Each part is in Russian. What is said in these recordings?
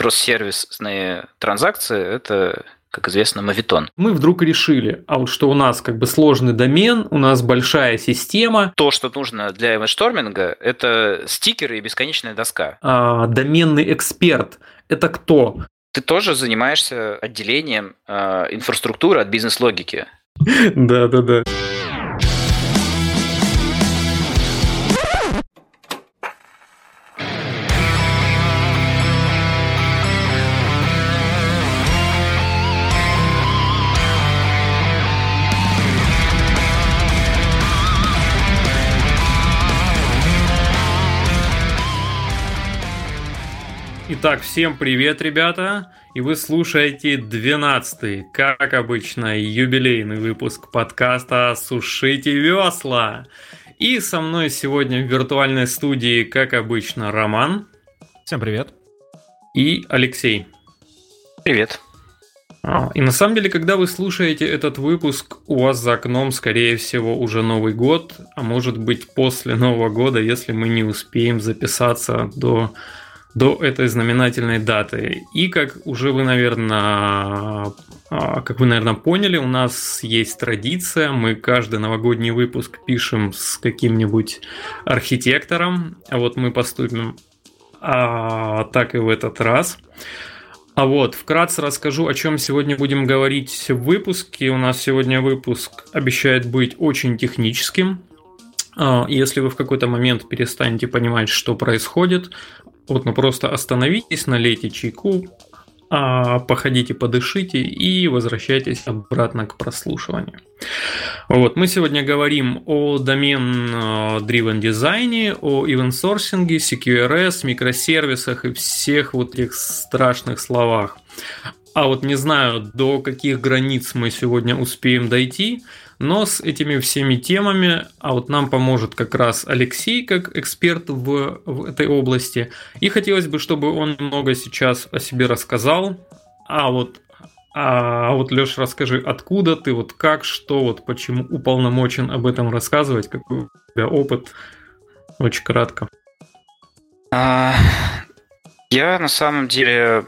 кросс-сервисные транзакции – это как известно, мавитон. Мы вдруг решили, а вот что у нас как бы сложный домен, у нас большая система. То, что нужно для эвеншторминга, это стикеры и бесконечная доска. А, доменный эксперт – это кто? Ты тоже занимаешься отделением э, инфраструктуры от бизнес-логики. Да-да-да. Итак, всем привет, ребята! И вы слушаете 12-й, как обычно, юбилейный выпуск подкаста «Сушите весла». И со мной сегодня в виртуальной студии, как обычно, Роман. Всем привет. И Алексей. Привет. А, и на самом деле, когда вы слушаете этот выпуск, у вас за окном, скорее всего, уже Новый год, а может быть после Нового года, если мы не успеем записаться до до этой знаменательной даты. И как уже вы, наверное, а, как вы, наверное, поняли, у нас есть традиция, мы каждый новогодний выпуск пишем с каким-нибудь архитектором, а вот мы поступим а, так и в этот раз. А вот, вкратце расскажу, о чем сегодня будем говорить в выпуске. У нас сегодня выпуск обещает быть очень техническим. А, если вы в какой-то момент перестанете понимать, что происходит, вот, ну просто остановитесь, налейте чайку, а, походите, подышите и возвращайтесь обратно к прослушиванию. Вот, мы сегодня говорим о домен-driven дизайне, о sourcing, CQRS, микросервисах и всех вот этих страшных словах. А вот не знаю, до каких границ мы сегодня успеем дойти, но с этими всеми темами, а вот нам поможет как раз Алексей, как эксперт в, в этой области. И хотелось бы, чтобы он много сейчас о себе рассказал. А вот а вот, Леш, расскажи, откуда ты, вот как, что, вот почему уполномочен об этом рассказывать, какой у тебя опыт? Очень кратко. А, я на самом деле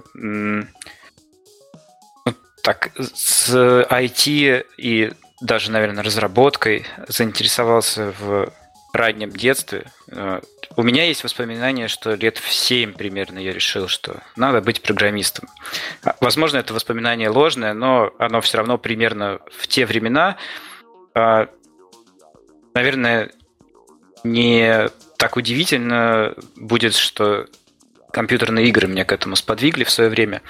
так с IT и даже, наверное, разработкой заинтересовался в раннем детстве. Э, у меня есть воспоминания, что лет в 7 примерно я решил, что надо быть программистом. А, возможно, это воспоминание ложное, но оно все равно примерно в те времена, а, наверное, не так удивительно будет, что компьютерные игры меня к этому сподвигли в свое время.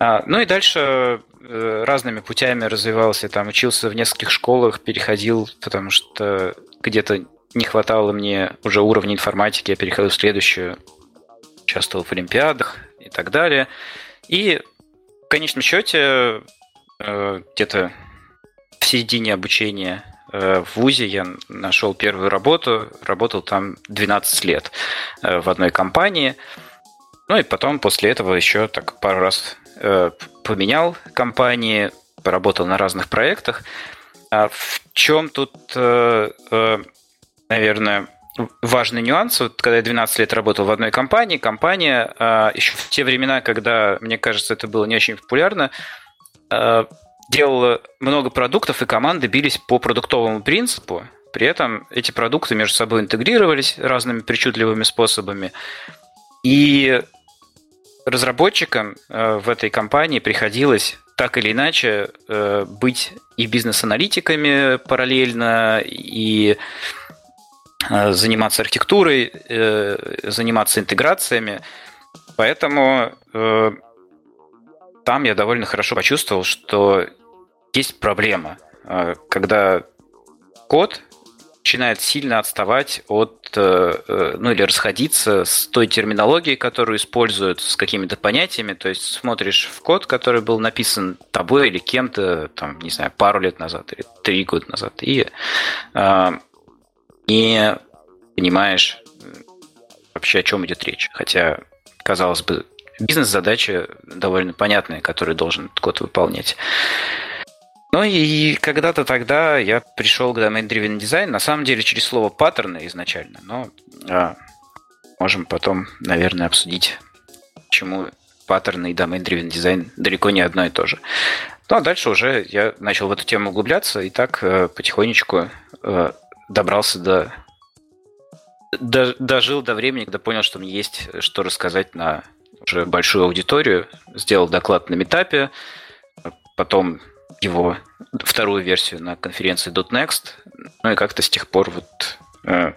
А, ну и дальше разными путями развивался, там учился в нескольких школах, переходил, потому что где-то не хватало мне уже уровня информатики, я переходил в следующую, участвовал в олимпиадах и так далее. И в конечном счете э, где-то в середине обучения э, в ВУЗе я нашел первую работу, работал там 12 лет в одной компании. Ну и потом после этого еще так пару раз поменял компании, поработал на разных проектах. А в чем тут, э, э, наверное, важный нюанс. Вот когда я 12 лет работал в одной компании, компания а, еще в те времена, когда, мне кажется, это было не очень популярно, а, делала много продуктов, и команды бились по продуктовому принципу. При этом эти продукты между собой интегрировались разными причудливыми способами. И разработчикам э, в этой компании приходилось так или иначе э, быть и бизнес-аналитиками параллельно, и э, заниматься архитектурой, заниматься интеграциями. Поэтому там я довольно хорошо почувствовал, что есть проблема, когда код начинает сильно отставать от, э, э, ну или расходиться с той терминологией, которую используют, с какими-то понятиями. То есть смотришь в код, который был написан тобой или кем-то, там, не знаю, пару лет назад или три года назад, и э, не понимаешь вообще, о чем идет речь. Хотя, казалось бы, бизнес-задача довольно понятная, которую должен код выполнять. Ну и когда-то тогда я пришел к Domain Driven Design, на самом деле через слово паттерны изначально, но а, можем потом, наверное, обсудить, почему паттерны и domain-driven дизайн далеко не одно и то же. Ну, а дальше уже я начал в эту тему углубляться, и так э, потихонечку э, добрался до, до... Дожил до времени, когда понял, что мне есть что рассказать на уже большую аудиторию. Сделал доклад на метапе, потом его вторую версию на конференции .next, ну и как-то с тех пор вот э,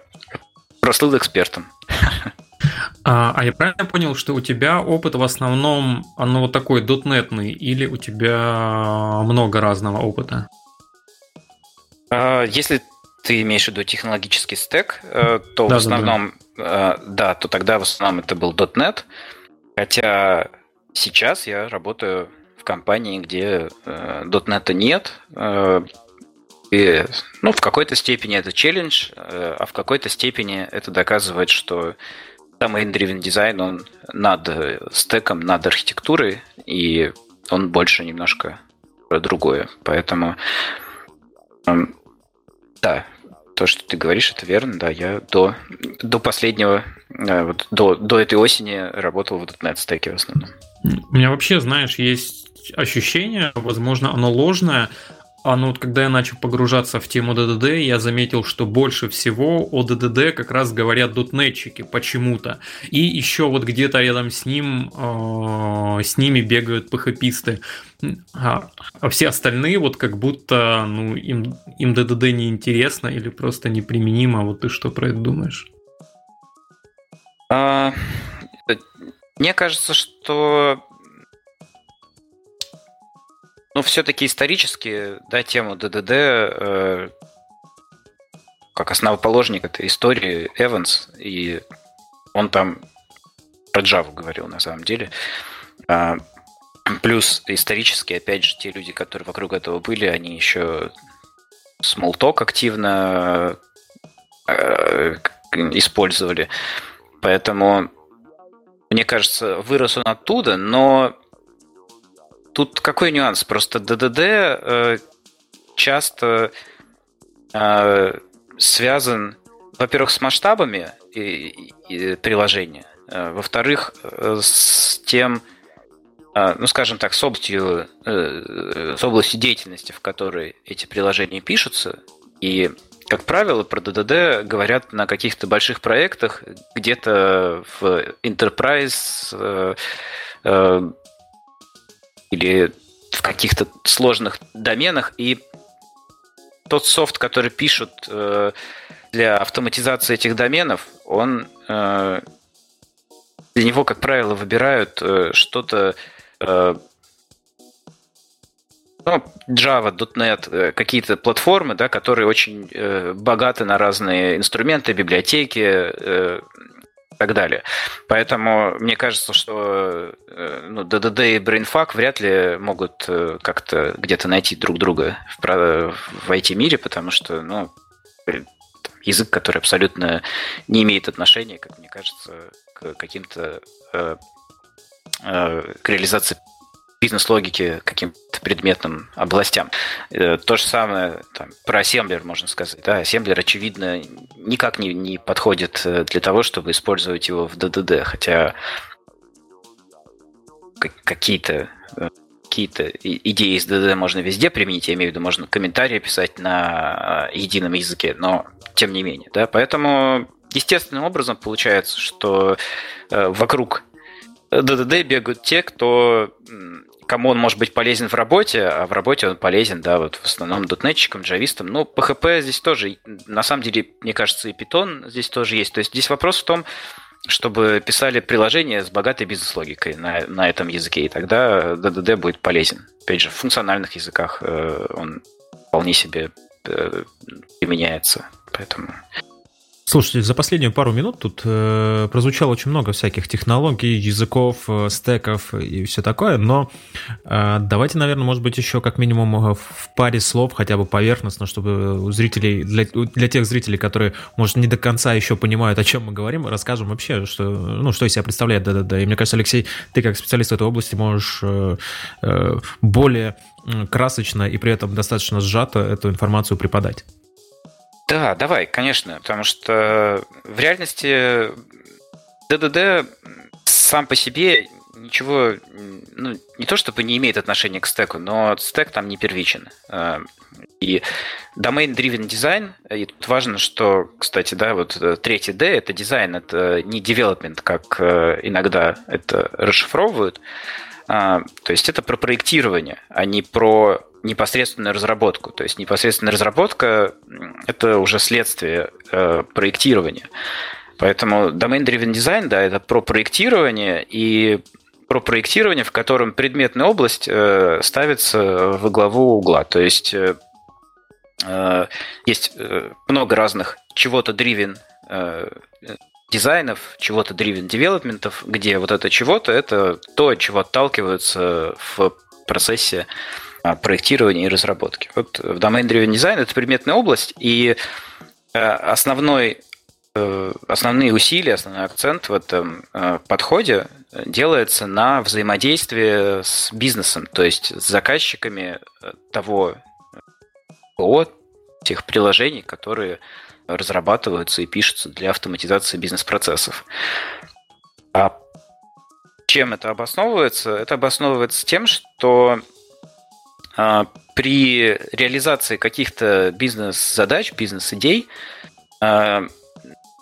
прослыл экспертом. А, а я правильно понял, что у тебя опыт в основном, оно вот такой дотнетный, или у тебя много разного опыта? А, если ты имеешь в виду технологический стек, э, то да, в основном, да, да. да, то тогда в основном это был .NET, хотя сейчас я работаю в компании, где э, .NET нет, э, и, ну, в какой-то степени это челлендж, э, а в какой-то степени это доказывает, что domain-driven дизайн, он над стеком, над архитектурой, и он больше немножко про другое. Поэтому, эм, да, то, что ты говоришь, это верно, да. Я до, до последнего, э, вот, до, до этой осени работал в .NET стеке в основном. У меня вообще, знаешь, есть ощущение, возможно, оно ложное, а ну вот когда я начал погружаться в тему ДДД, я заметил, что больше всего о ДДД как раз говорят дотнетчики почему-то. И еще вот где-то рядом с ним, э, с ними бегают пхписты. А, а все остальные вот как будто ну, им, им ДДД не интересно или просто неприменимо. Вот ты что про это думаешь? А, мне кажется, что ну, все-таки исторически, да, тему ДДД э, как основоположник этой истории Эванс, и он там про Java говорил на самом деле. А, плюс исторически, опять же, те люди, которые вокруг этого были, они еще Smalltalk активно э, использовали. Поэтому, мне кажется, вырос он оттуда, но Тут какой нюанс? Просто ДДД э, часто э, связан, во-первых, с масштабами и, и приложения, э, во-вторых, э, с тем, э, ну, скажем так, с областью, э, с областью деятельности, в которой эти приложения пишутся. И, как правило, про ДДД говорят на каких-то больших проектах, где-то в Enterprise, э, э, или в каких-то сложных доменах, и тот софт, который пишут э, для автоматизации этих доменов, он э, для него, как правило, выбирают э, что-то э, ну, Java, .NET, э, какие-то платформы, да, которые очень э, богаты на разные инструменты, библиотеки, э, так далее. Поэтому мне кажется, что э, ну, DDD и BrainFuck вряд ли могут э, как-то где-то найти друг друга в, в IT-мире, потому что ну, язык, который абсолютно не имеет отношения, как мне кажется, к каким-то э, к реализации бизнес-логики каким-то предметным областям. Э, то же самое там, про ассемблер можно сказать. Да, ассемблер, очевидно, никак не, не подходит э, для того, чтобы использовать его в DDD, хотя какие-то э, какие-то идеи из DDD можно везде применить, я имею в виду, можно комментарии писать на едином языке, но тем не менее, да, поэтому естественным образом получается, что вокруг DDD бегают те, кто кому он может быть полезен в работе, а в работе он полезен, да, вот в основном дотнетчикам, джавистам. Ну, PHP здесь тоже, на самом деле, мне кажется, и Python здесь тоже есть. То есть здесь вопрос в том, чтобы писали приложение с богатой бизнес-логикой на, на этом языке, и тогда DDD будет полезен. Опять же, в функциональных языках э, он вполне себе э, применяется. Поэтому Слушайте, за последнюю пару минут тут э, прозвучало очень много всяких технологий, языков, э, стеков и все такое, но э, давайте, наверное, может быть, еще как минимум э, в паре слов, хотя бы поверхностно, чтобы у зрителей, для, для тех зрителей, которые, может, не до конца еще понимают, о чем мы говорим, расскажем вообще, что, ну, что из себя представляет да-да-да. И мне кажется, Алексей, ты как специалист в этой области можешь э, э, более красочно и при этом достаточно сжато эту информацию преподать. Да, давай, конечно, потому что в реальности ДДД сам по себе ничего, ну, не то чтобы не имеет отношения к стеку, но стек там не первичен. И domain-driven дизайн, и тут важно, что, кстати, да, вот третий D – это дизайн, это не development, как иногда это расшифровывают, то есть это про проектирование, а не про непосредственную разработку. То есть непосредственная разработка – это уже следствие э, проектирования. Поэтому domain-driven design, да, это про проектирование и про проектирование, в котором предметная область э, ставится во главу угла. То есть э, э есть э, много разных чего-то driven э, дизайнов, чего-то driven девелопментов, где вот это чего-то это то, от чего отталкиваются в процессе проектирования и разработки. Вот в Domain Driven Design это предметная область, и э, основной, э, основные усилия, основной акцент в этом э, подходе делается на взаимодействие с бизнесом, то есть с заказчиками того ПО, тех приложений, которые разрабатываются и пишутся для автоматизации бизнес-процессов. А чем это обосновывается? Это обосновывается тем, что при реализации каких-то бизнес-задач, бизнес-идей а,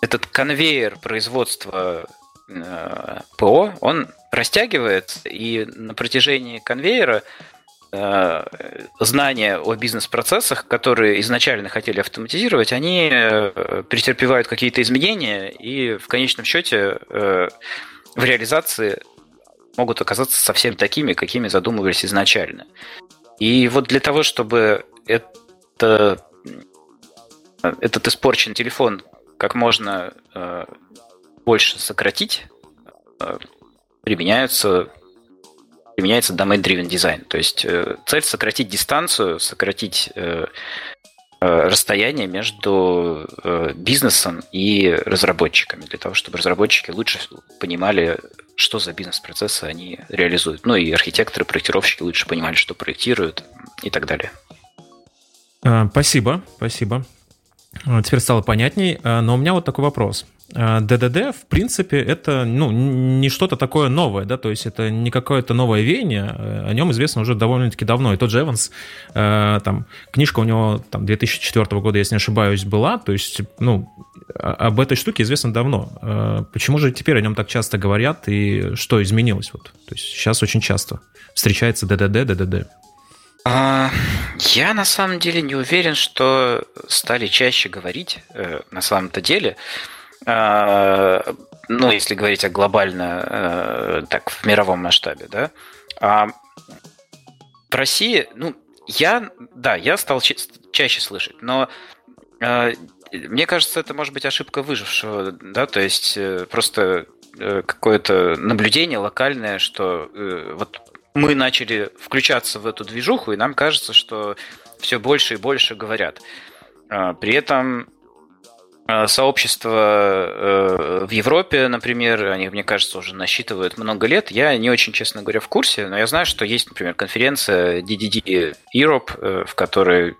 этот конвейер производства а, ПО, он растягивается, и на протяжении конвейера знания о бизнес-процессах, которые изначально хотели автоматизировать, они претерпевают какие-то изменения, и в конечном счете в реализации могут оказаться совсем такими, какими задумывались изначально. И вот для того, чтобы это, этот испорченный телефон как можно э, больше сократить, э, применяются применяется domain-driven дизайн. То есть э, цель сократить дистанцию, сократить э, расстояние между э, бизнесом и разработчиками, для того, чтобы разработчики лучше понимали, что за бизнес-процессы они реализуют. Ну и архитекторы, проектировщики лучше понимали, что проектируют и так далее. А, спасибо, спасибо. Теперь стало понятней, но у меня вот такой вопрос. ДДД, в принципе, это ну, не что-то такое новое, да, то есть это не какое-то новое веяние, о нем известно уже довольно-таки давно. И тот же Эванс, там, книжка у него там 2004 года, если не ошибаюсь, была, то есть, ну, об этой штуке известно давно. Э, почему же теперь о нем так часто говорят и что изменилось? Вот, то есть сейчас очень часто встречается ДДД, ДДД. А, я на самом деле не уверен, что стали чаще говорить э, на самом-то деле. А, ну, если говорить о глобально, э, так, в мировом масштабе, да. А в России, ну, я, да, я стал чаще слышать, но мне кажется, это может быть ошибка выжившего, да, то есть э, просто э, какое-то наблюдение локальное, что э, вот мы начали включаться в эту движуху, и нам кажется, что все больше и больше говорят. А, при этом сообщество в Европе, например, они, мне кажется, уже насчитывают много лет. Я не очень, честно говоря, в курсе, но я знаю, что есть, например, конференция DDD Europe, в которой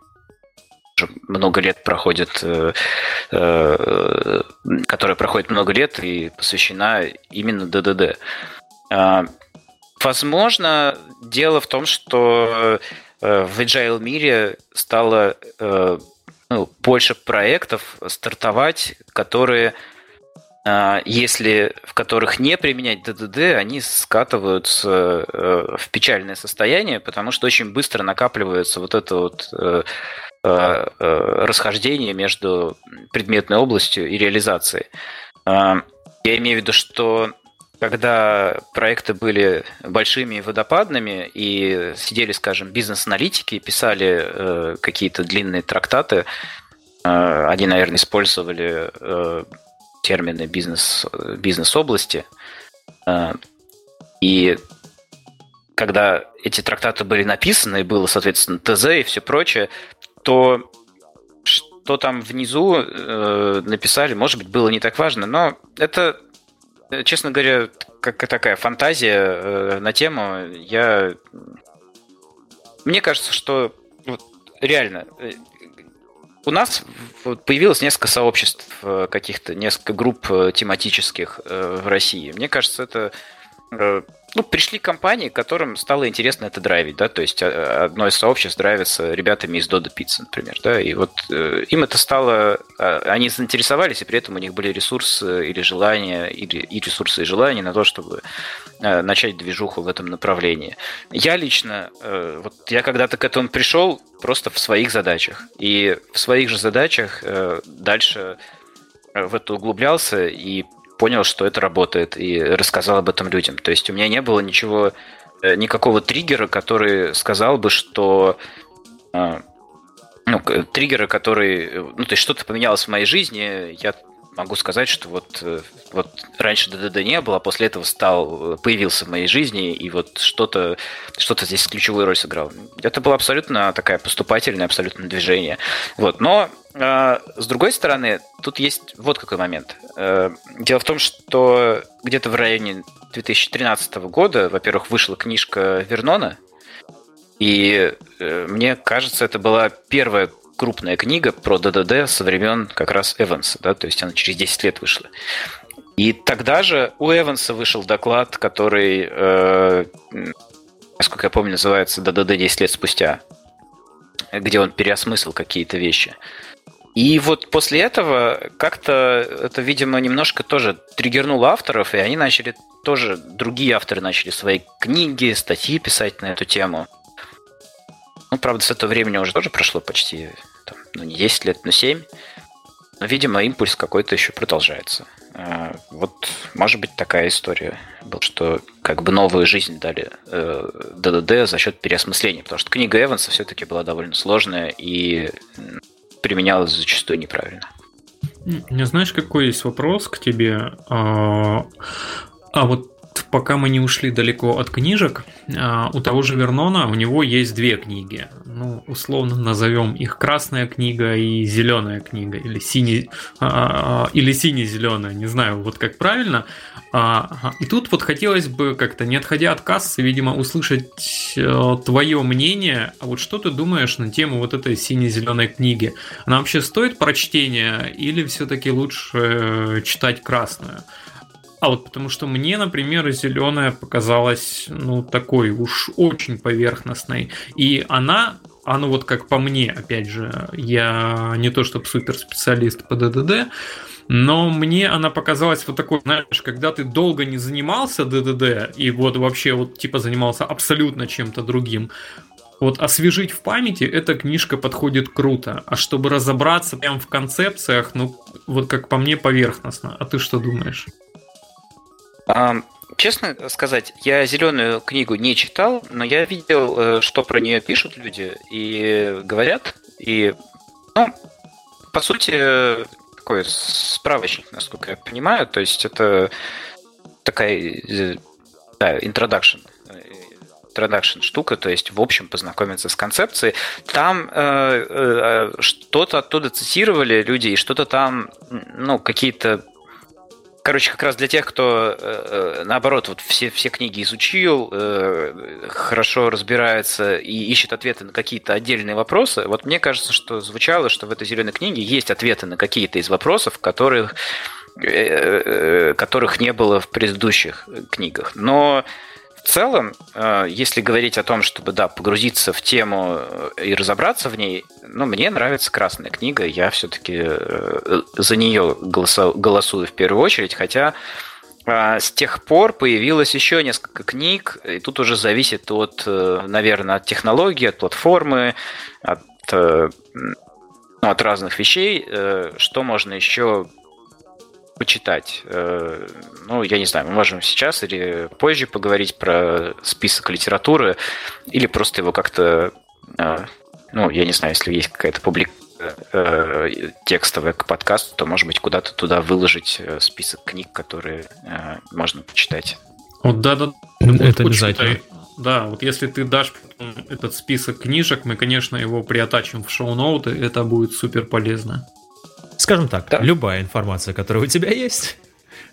много лет проходит, э, э, которая проходит много лет и посвящена именно ДДД. А, возможно, дело в том, что э, в agile мире стало ну, больше проектов стартовать, которые если в которых не применять ДДД, они скатываются в печальное состояние, потому что очень быстро накапливается вот это вот Э, э, расхождение между предметной областью и реализацией. Э, я имею в виду, что когда проекты были большими и водопадными, и сидели, скажем, бизнес-аналитики писали какие-то длинные трактаты, они, наверное, использовали термины бизнес, бизнес-области, и когда эти трактаты были написаны, и было, соответственно, ТЗ и все прочее, то что там внизу э, написали, может быть, было не так важно, но это, э, честно говоря, как такая фантазия э, на тему. Я мне кажется, что вот, реально э, у нас появилось несколько сообществ э, каких-то, несколько групп тематических в России. Мне кажется, это ну, пришли компании, которым стало интересно это драйвить, да, то есть а, одно из сообществ драйвится ребятами из Dodo Pizza, например, да, и вот э, им это стало, э, они заинтересовались, и при этом у них были ресурсы или желания, или и ресурсы и желания на то, чтобы э, начать движуху в этом направлении. Я лично, э, вот я когда-то к этому пришел просто в своих задачах, и в своих же задачах э, дальше э, в это углублялся и понял, что это работает, и рассказал об этом людям. То есть у меня не было ничего, э, никакого триггера, который сказал бы, что э, ну, триггера, который, ну, то есть что-то поменялось в моей жизни, я могу сказать, что вот, э, вот раньше ДДД не было, а после этого стал, появился в моей жизни, и вот что-то что здесь ключевую роль сыграл. Это было абсолютно такая поступательное, абсолютно движение. Вот. Но э, с другой стороны, тут есть вот какой момент. Э, дело в том, что где-то в районе 2013 года, во-первых, вышла книжка Вернона, и э, мне кажется, это была первая крупная книга про ДДД со времен как раз Эванса, да, то есть она через 10 лет вышла. И тогда же у Эванса вышел доклад, который, э, насколько я помню, называется «ДДД 10 лет спустя», где он переосмыслил какие-то вещи. И вот после этого как-то это, видимо, немножко тоже триггернуло авторов, и они начали тоже, другие авторы начали свои книги, статьи писать на эту тему. Ну, правда, с этого времени уже тоже прошло почти, ну, не 10 лет, но 7. Но, видимо, импульс какой-то еще продолжается. А, вот, может быть, такая история была, что как бы новую жизнь дали э, ДДД за счет переосмысления, потому что книга Эванса все-таки была довольно сложная и применялось зачастую неправильно. Не знаешь, какой есть вопрос к тебе? А, а вот пока мы не ушли далеко от книжек, а, у того же Вернона у него есть две книги. Ну, условно назовем их красная книга и зеленая книга, или синий, а, или сине-зеленая, не знаю, вот как правильно. И тут вот хотелось бы как-то, не отходя от кассы, видимо, услышать э, твое мнение. А вот что ты думаешь на тему вот этой сине-зеленой книги? Она вообще стоит прочтения или все-таки лучше э, читать красную? А вот потому что мне, например, зеленая показалась, ну, такой уж очень поверхностной. И она, а ну вот как по мне, опять же, я не то чтобы суперспециалист по ДДД, но мне она показалась вот такой, знаешь, когда ты долго не занимался ДДД, и вот вообще вот типа занимался абсолютно чем-то другим, вот освежить в памяти эта книжка подходит круто, а чтобы разобраться прям в концепциях, ну, вот как по мне, поверхностно. А ты что думаешь? Честно сказать, я зеленую книгу не читал, но я видел, э, что про нее пишут люди и говорят. И, ну, по сути, такой справочник, насколько я понимаю. То есть это такая, э, да, introduction introduction штука, то есть в общем познакомиться с концепцией. Там э, э, что-то оттуда цитировали люди, и что-то там, ну, какие-то Короче, как раз для тех, кто, э, э, наоборот, вот все, все книги изучил, э, хорошо разбирается и ищет ответы на какие-то отдельные вопросы, вот мне кажется, что звучало, что в этой зеленой книге есть ответы на какие-то из вопросов, которых, которых не было в предыдущих книгах. Но в целом, э, если говорить о том, чтобы да, погрузиться в тему э, и разобраться в ней, ну, мне нравится Красная книга, я все-таки э, за нее голосую в первую очередь, хотя с тех пор появилось еще несколько книг, и тут уже зависит от, наверное, от технологии, от платформы, от, ну, от разных вещей, что можно еще почитать. Э, ну, я не знаю, мы можем сейчас или позже поговорить про список литературы, или просто его как-то, э, ну, я не знаю, если есть какая-то публика э, текстовая к подкасту, то, может быть, куда-то туда выложить список книг, которые можно почитать. Вот да, да. Это обязательно. Да, вот если ты дашь этот список книжек, мы, конечно, его приотачим в шоу-ноуты, это будет супер полезно. Скажем так, да. любая информация, которая у тебя есть,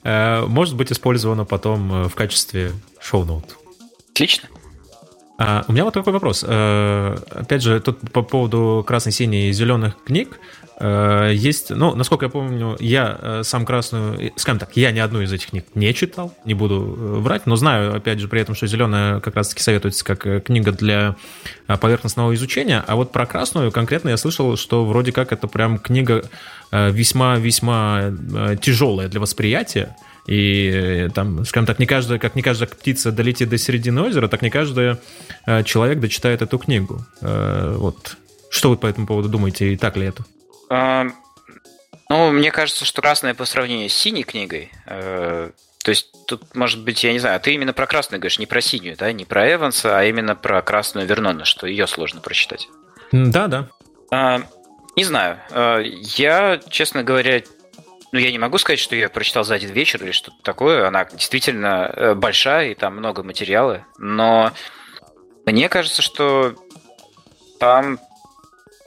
э, может быть использована потом э, в качестве шоу-ноут. Отлично. А, у меня вот такой вопрос. А, опять же, тут по поводу красной, синей и зеленых книг. А, есть, ну, насколько я помню, я сам красную, скажем так, я ни одну из этих книг не читал, не буду врать, но знаю, опять же, при этом, что зеленая как раз-таки советуется как книга для поверхностного изучения, а вот про красную конкретно я слышал, что вроде как это прям книга весьма-весьма тяжелая для восприятия, и э, там, скажем так, не каждая, как не каждая птица долетит до середины озера, так не каждый э, человек дочитает эту книгу. Э, вот. Что вы по этому поводу думаете, и так ли это? А, ну, мне кажется, что красная по сравнению с синей книгой, то есть тут, может быть, я не знаю, а ты именно про красную говоришь, не про синюю, да, не про Эванса, а именно про красную Вернона, что ее сложно прочитать. Да, да. А, не знаю. Я, честно говоря, ну, я не могу сказать, что я прочитал за один вечер или что-то такое. Она действительно э, большая, и там много материала. Но мне кажется, что там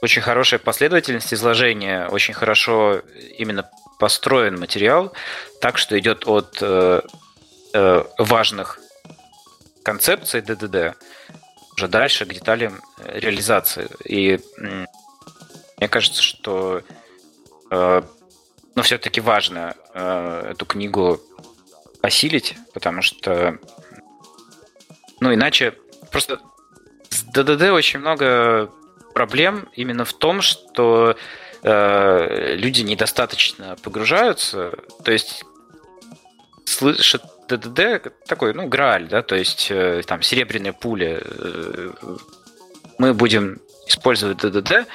очень хорошая последовательность изложения, очень хорошо именно построен материал, так что идет от э, э, важных концепций ДДД уже дальше к деталям реализации. И мне кажется, что э, но все-таки важно э, эту книгу осилить, потому что, ну, иначе просто с ДДД очень много проблем именно в том, что э, люди недостаточно погружаются, то есть слышат ДДД такой, ну, грааль, да, то есть э, там серебряная пуля. Э, мы будем использовать ДДД,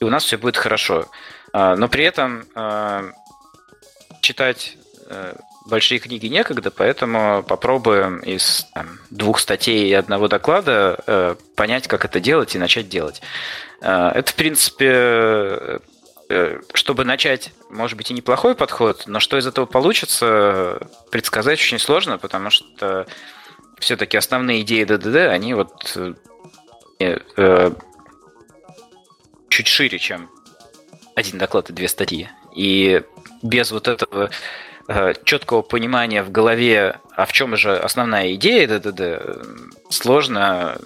и у нас все будет хорошо. А, но при этом а, читать э, большие книги некогда, поэтому попробуем из там, двух статей и одного доклада э, понять, как это делать и начать делать. А, это, в принципе, э, чтобы начать, может быть, и неплохой подход, но что из этого получится, предсказать очень сложно, потому что все-таки основные идеи ДДД, они вот чуть шире, чем один доклад и две статьи. И без вот этого э, четкого понимания в голове, а в чем же основная идея ДДД, сложно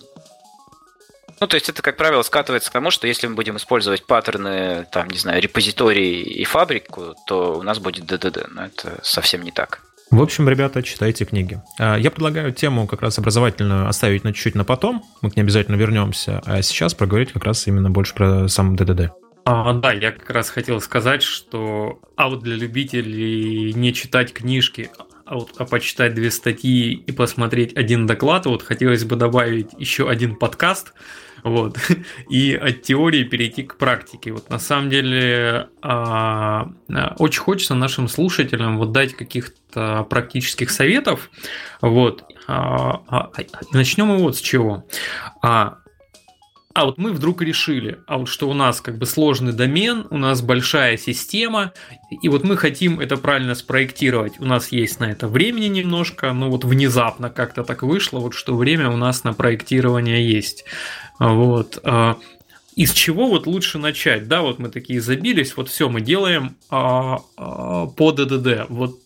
ну, то есть это, как правило, скатывается к тому, что если мы будем использовать паттерны, там, не знаю, репозитории и фабрику, то у нас будет ДДД. Но это совсем не так. В общем, ребята, читайте книги. А, я предлагаю тему как раз образовательную оставить на чуть-чуть на потом. Мы к ней обязательно вернемся. А сейчас проговорить как раз именно больше про сам ДДД. А, да, я как раз хотел сказать, что а вот для любителей не читать книжки, а вот а почитать две статьи и посмотреть один доклад, вот хотелось бы добавить еще один подкаст, вот, и от теории перейти к практике. Вот на самом деле а, а, очень хочется нашим слушателям вот дать каких-то практических советов, вот. А, а, а начнем мы вот с чего. А, а вот мы вдруг решили, а вот что у нас как бы сложный домен, у нас большая система, и вот мы хотим это правильно спроектировать. У нас есть на это времени немножко, но вот внезапно как-то так вышло, вот что время у нас на проектирование есть. Вот. А, из чего вот лучше начать? Да, вот мы такие забились, вот все мы делаем а, а, по ДДД. Вот,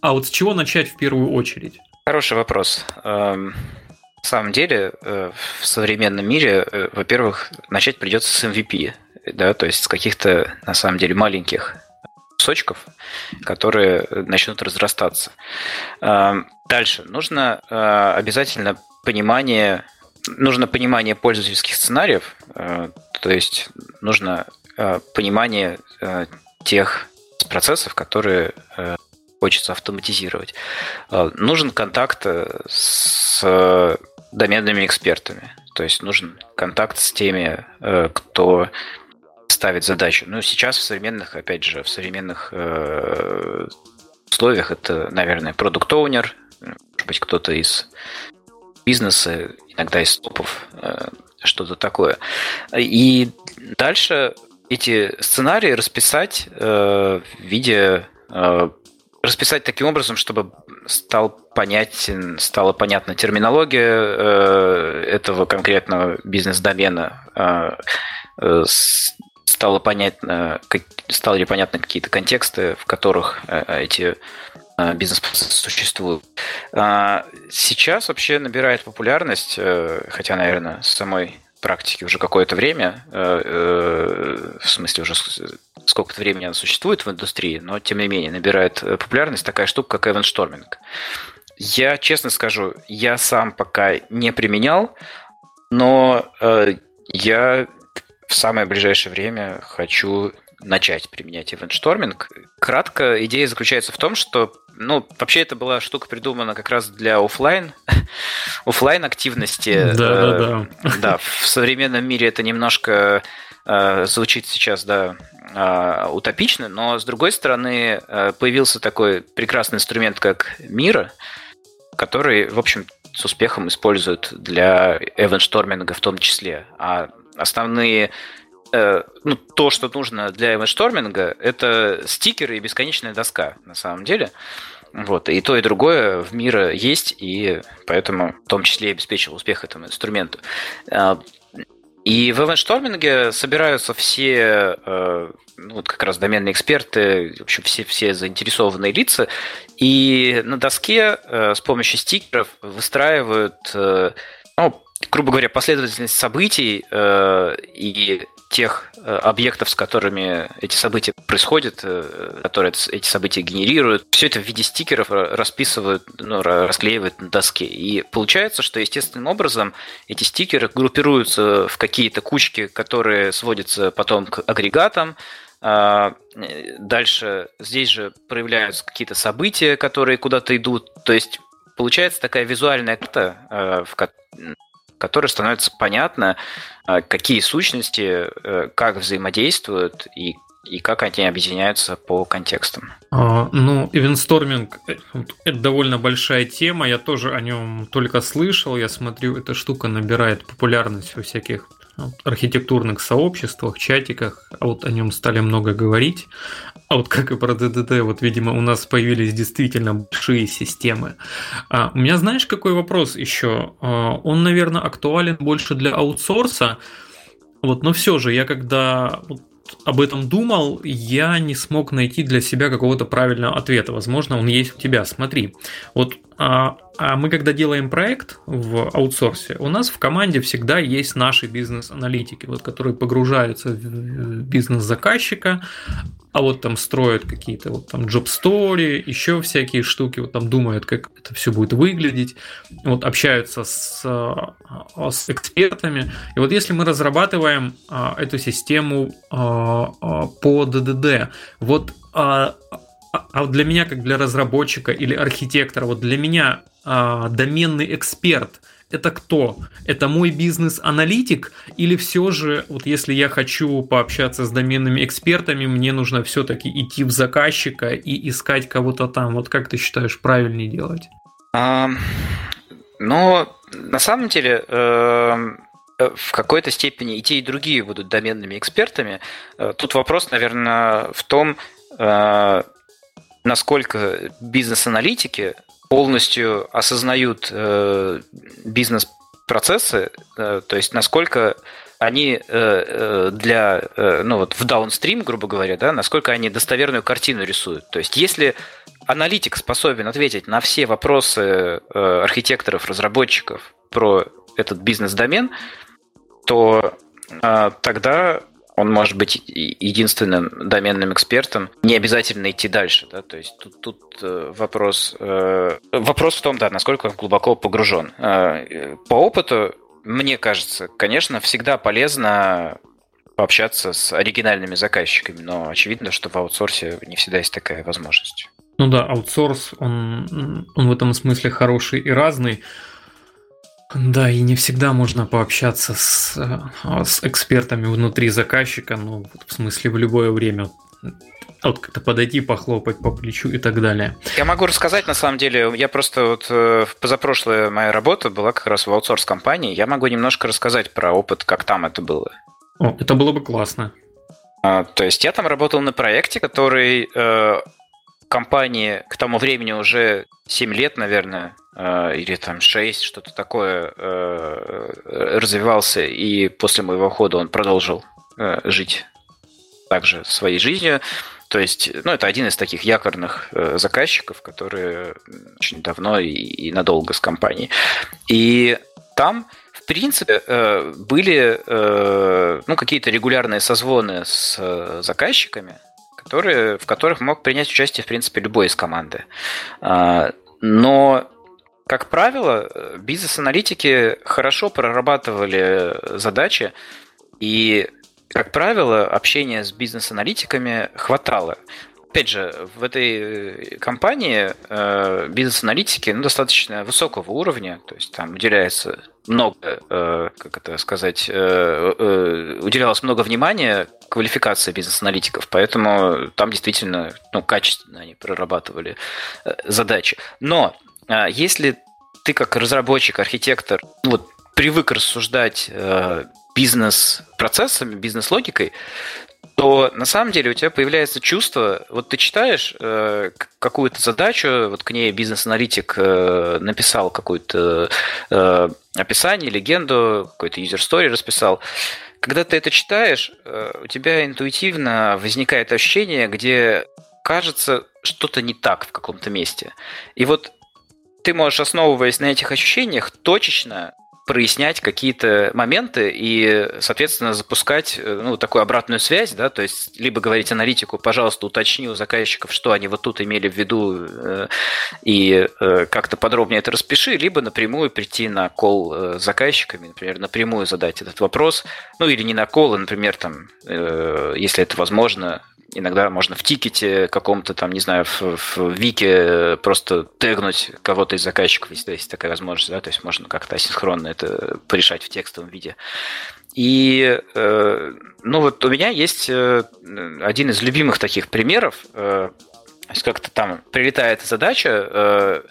а вот с чего начать в первую очередь? Хороший вопрос. На самом деле, э, в современном мире, э, во-первых, начать придется с MVP, да, то есть с каких-то, на самом деле, маленьких кусочков, которые начнут разрастаться. Эм, дальше. Нужно э, обязательно понимание, нужно понимание пользовательских сценариев, то есть нужно понимание тех процессов, которые хочется автоматизировать. Нужен контакт с доменными экспертами. То есть нужен контакт с теми, э, кто ставит задачу. Ну, сейчас в современных, опять же, в современных э, условиях это, наверное, продукт оунер может быть, кто-то из бизнеса, иногда из топов, э, что-то такое. И дальше эти сценарии расписать в виде расписать таким образом, чтобы стал понятен, стала понятна терминология э, этого конкретного бизнес-домена, э, э, стало понятно, как, стали понятны какие-то контексты, в которых э, эти э, бизнес-процессы существуют. А, сейчас вообще набирает популярность, э, хотя, наверное, самой практики уже какое-то время, в смысле уже сколько-то времени она существует в индустрии, но тем не менее набирает популярность такая штука, как эвеншторминг. Я честно скажу, я сам пока не применял, но я в самое ближайшее время хочу начать применять event-шторминг. Кратко, идея заключается в том, что ну, вообще это была штука придумана как раз для офлайн, офлайн активности. Да, да, да. Да, в современном мире это немножко э, звучит сейчас, да, э, утопично, но с другой стороны э, появился такой прекрасный инструмент, как Мира, который, в общем, с успехом используют для event-шторминга в том числе. А основные Э, ну, то, что нужно для эвеншторминга, это стикеры и бесконечная доска, на самом деле. Вот, и то, и другое в мире есть, и поэтому в том числе обеспечил успех этому инструменту. Э, и в эвеншторминге собираются все, э, ну, вот как раз доменные эксперты, в общем, все, все заинтересованные лица, и на доске с помощью стикеров выстраивают ну, грубо говоря, последовательность событий э, и тех э, объектов, с которыми эти события происходят, э, которые эти события генерируют, все это в виде стикеров расписывают, ну, расклеивают на доске. И получается, что естественным образом эти стикеры группируются в какие-то кучки, которые сводятся потом к агрегатам, а, Дальше здесь же проявляются какие-то события, которые куда-то идут. То есть получается такая визуальная карта, в которой становится понятно, а, какие сущности э, как взаимодействуют и и как они объединяются по контекстам? А, ну, ивенсторминг э, – это довольно большая тема, я тоже о нем только слышал, я смотрю, эта штука набирает популярность во всяких архитектурных сообществах, чатиках, а вот о нем стали много говорить. А вот как и про ДДД, вот, видимо, у нас появились действительно большие системы. А, у меня, знаешь, какой вопрос еще? А, он, наверное, актуален больше для аутсорса, вот, но все же, я когда вот, об этом думал, я не смог найти для себя какого-то правильного ответа. Возможно, он есть у тебя. Смотри, вот а, а мы когда делаем проект в аутсорсе, у нас в команде всегда есть наши бизнес-аналитики, вот, которые погружаются в бизнес заказчика, а вот там строят какие-то вот там story, еще всякие штуки, вот там думают, как это все будет выглядеть, вот общаются с, а, с экспертами. И вот если мы разрабатываем а, эту систему по ДДД, вот а, а для меня, как для разработчика или архитектора, вот для меня а, доменный эксперт это кто? Это мой бизнес-аналитик или все же, вот если я хочу пообщаться с доменными экспертами, мне нужно все-таки идти в заказчика и искать кого-то там? Вот как ты считаешь правильнее делать? А, но на самом деле э, в какой-то степени и те, и другие будут доменными экспертами. Э, тут вопрос, наверное, в том, э, насколько бизнес-аналитики полностью осознают э, бизнес-процессы, э, то есть насколько они э, э для, э, ну вот в даунстрим, грубо говоря, да, насколько они достоверную картину рисуют. То есть если аналитик способен ответить на все вопросы э, архитекторов, разработчиков про этот бизнес-домен, то э, тогда он может быть единственным доменным экспертом, не обязательно идти дальше. Да? То есть тут, тут э, вопрос, э, вопрос в том, да, насколько он глубоко погружен. Э, по опыту, мне кажется, конечно, всегда полезно пообщаться с оригинальными заказчиками, но очевидно, что в аутсорсе не всегда есть такая возможность. Ну да, аутсорс, он, он в этом смысле хороший и разный. Да, и не всегда можно пообщаться с, э, с экспертами внутри заказчика, ну, в смысле, в любое время. Вот как-то подойти, похлопать по плечу и так далее. Я могу рассказать, на самом деле, я просто вот э, позапрошлая моя работа была как раз в аутсорс-компании, я могу немножко рассказать про опыт, как там это было. О, это было бы классно. А, то есть я там работал на проекте, который э, компании к тому времени уже 7 лет, наверное, или там 6, что-то такое, э, развивался, и после моего ухода он продолжил э, жить также своей жизнью. То есть, ну, это один из таких якорных э, заказчиков, которые очень давно и, надолго с компанией. И там в принципе, э, были э, ну, какие-то регулярные созвоны с э, заказчиками, которые, в которых мог принять участие, в принципе, любой из команды. А, но, как правило, бизнес-аналитики хорошо прорабатывали задачи, и, как правило, общения с бизнес-аналитиками хватало опять же, в этой компании э, бизнес-аналитики ну, достаточно высокого уровня, то есть там уделяется много, э, как это сказать, э, э, уделялось много внимания квалификации бизнес-аналитиков, поэтому там действительно ну, качественно они прорабатывали э, задачи. Но э, если ты как разработчик, архитектор, ну, вот привык рассуждать э, бизнес-процессами, бизнес-логикой, то на самом деле у тебя появляется чувство, вот ты читаешь э, какую-то задачу, вот к ней бизнес-аналитик э, написал какое-то э, описание, легенду, какой-то user story расписал. Когда ты это читаешь, э, у тебя интуитивно возникает ощущение, где кажется что-то не так в каком-то месте. И вот ты можешь, основываясь на этих ощущениях, точечно прояснять какие-то моменты и, соответственно, запускать э, ну, такую обратную связь, да, то есть либо говорить аналитику, пожалуйста, уточни у заказчиков, что они вот тут имели в виду, э, и э, как-то подробнее это распиши, либо напрямую прийти на кол с заказчиками, например, напрямую задать этот вопрос, ну или не на кол, а, например, там, если это возможно, Иногда можно в тикете каком-то там, не знаю, в, в вике просто тегнуть кого-то из заказчиков, если есть такая возможность, да, то есть можно как-то асинхронно это порешать в текстовом виде. И, э, ну вот у меня есть э, один из любимых таких примеров, э, как-то там прилетает задача,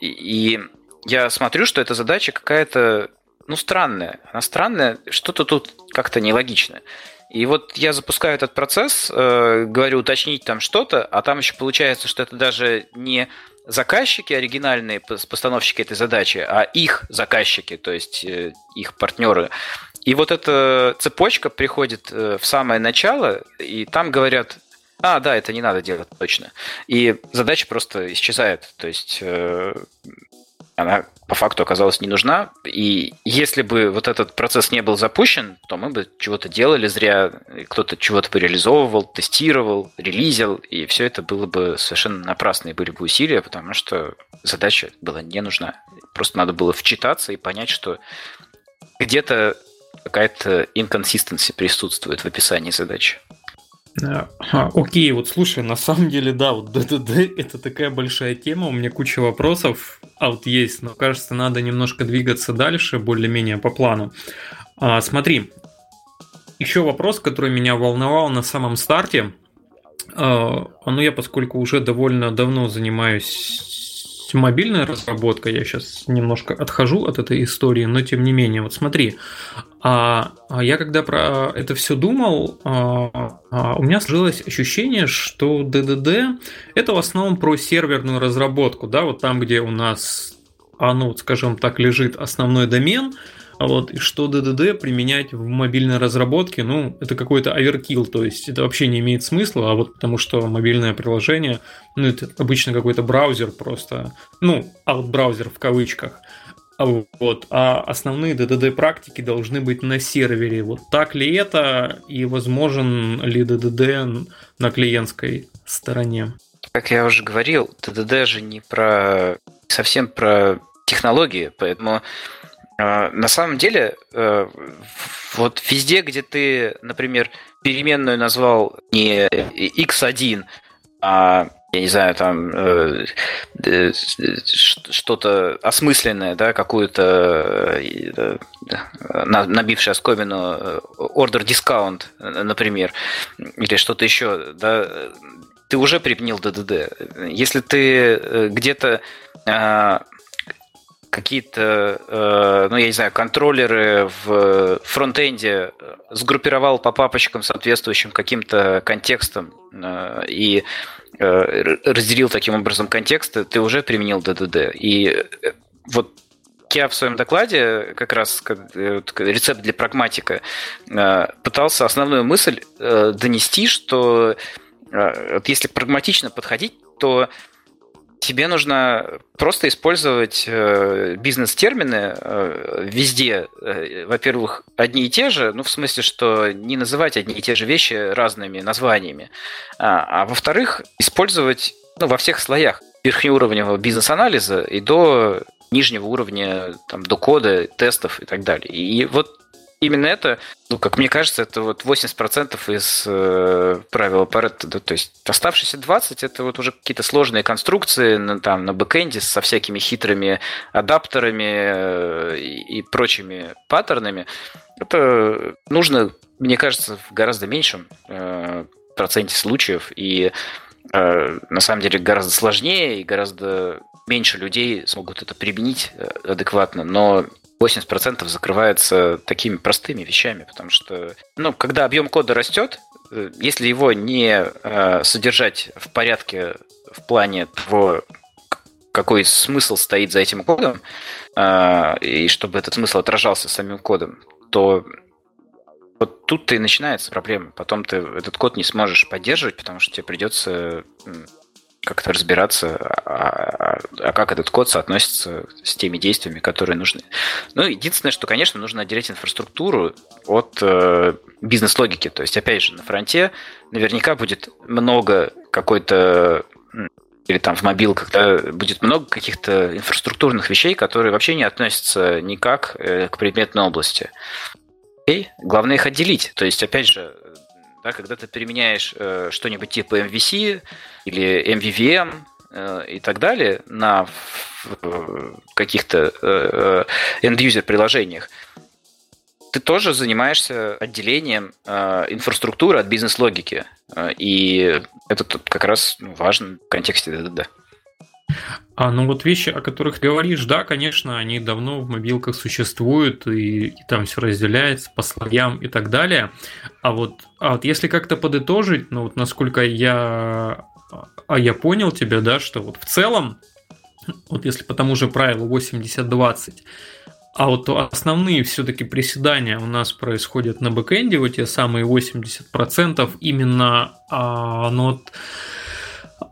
и я смотрю, что эта задача какая-то, ну, странная. Она странная, что-то тут как-то нелогичное. И вот я запускаю этот процесс, э, говорю уточнить там что-то, а там еще получается, что это даже не заказчики оригинальные, постановщики этой задачи, а их заказчики, то есть э, их партнеры. И вот эта цепочка приходит э, в самое начало, и там говорят, а, да, это не надо делать точно. И задача просто исчезает. То есть она по факту оказалась не нужна. И если бы вот этот процесс не был запущен, то мы бы чего-то делали зря, кто-то чего-то реализовывал, тестировал, релизил, и все это было бы совершенно напрасные были бы усилия, потому что задача была не нужна. Просто надо было вчитаться и понять, что где-то какая-то инконсистенция присутствует в описании задачи. А, окей, вот слушай, на самом деле, да, вот ДДД это такая большая тема, у меня куча вопросов, а вот есть, но кажется, надо немножко двигаться дальше, более-менее по плану. А, смотри, еще вопрос, который меня волновал на самом старте. А, ну, я, поскольку уже довольно давно занимаюсь мобильная разработка, я сейчас немножко отхожу от этой истории, но тем не менее, вот смотри, а, а я когда про это все думал, а, а, у меня сложилось ощущение, что DDD это в основном про серверную разработку, да, вот там, где у нас, а, ну, скажем так, лежит основной домен, вот, и что DDD применять в мобильной разработке, ну, это какой-то оверкил, то есть это вообще не имеет смысла, а вот потому что мобильное приложение, ну, это обычно какой-то браузер просто, ну, аут-браузер в кавычках, вот, а основные DDD практики должны быть на сервере. Вот так ли это и возможен ли DDD на клиентской стороне? Как я уже говорил, DDD же не про совсем про технологии, поэтому а, на самом деле, э, вот везде, где ты, например, переменную назвал не x1, а я не знаю, там э, э, что-то осмысленное, да, какую-то э, набившее оскомину order discount, например, или что-то еще, да, ты уже применил DDD. Если ты где-то а, какие-то, э, ну, я не знаю, контроллеры в фронтенде сгруппировал по папочкам, соответствующим каким-то контекстам э, и э, разделил таким образом контексты, ты уже применил DDD. И вот я в своем докладе, как раз рецепт для прагматика, пытался основную мысль донести, что если прагматично подходить, то тебе нужно просто использовать э, бизнес-термины э, везде. Э, во-первых, одни и те же, ну, в смысле, что не называть одни и те же вещи разными названиями. А, а во-вторых, использовать ну, во всех слоях верхнеуровневого бизнес-анализа и до нижнего уровня, там, до кода, тестов и так далее. И вот именно это, ну, как мне кажется, это вот 80% из э, правила Паретта. Да, то есть оставшиеся 20% это вот уже какие-то сложные конструкции на, там, на бэкэнде со всякими хитрыми адаптерами э, и, и прочими паттернами. Это нужно, мне кажется, в гораздо меньшем э, проценте случаев. И э, на самом деле гораздо сложнее и гораздо меньше людей смогут это применить э, адекватно, но 80% закрывается такими простыми вещами, потому что, ну, когда объем кода растет, э, если его не э, содержать в порядке в плане того, какой смысл стоит за этим кодом, э, и чтобы этот смысл отражался самим кодом, то вот тут-то и начинается проблема. Потом ты этот код не сможешь поддерживать, потому что тебе придется как-то разбираться, а, а, а как этот код соотносится с теми действиями, которые нужны. Ну, единственное, что, конечно, нужно отделять инфраструктуру от э, бизнес-логики. То есть, опять же, на фронте наверняка будет много какой-то или там в мобилках, да, будет много каких-то инфраструктурных вещей, которые вообще не относятся никак э, к предметной области. Окей? Главное их отделить. То есть, опять же, да, когда ты применяешь э, что-нибудь типа MVC или MVVM э, и так далее на э, каких-то э, end-user приложениях, ты тоже занимаешься отделением э, инфраструктуры от бизнес-логики. Э, и это тут как раз ну, важно в контексте DDD. А, ну вот вещи, о которых говоришь, да, конечно, они давно в мобилках существуют, и, и там все разделяется по слоям и так далее. А вот, а вот если как-то подытожить, ну вот насколько я, а я понял тебя, да, что вот в целом, вот если по тому же правилу 80-20, а вот основные все-таки приседания у нас происходят на бэкэнде, вот те самые 80%, именно а, ну, вот,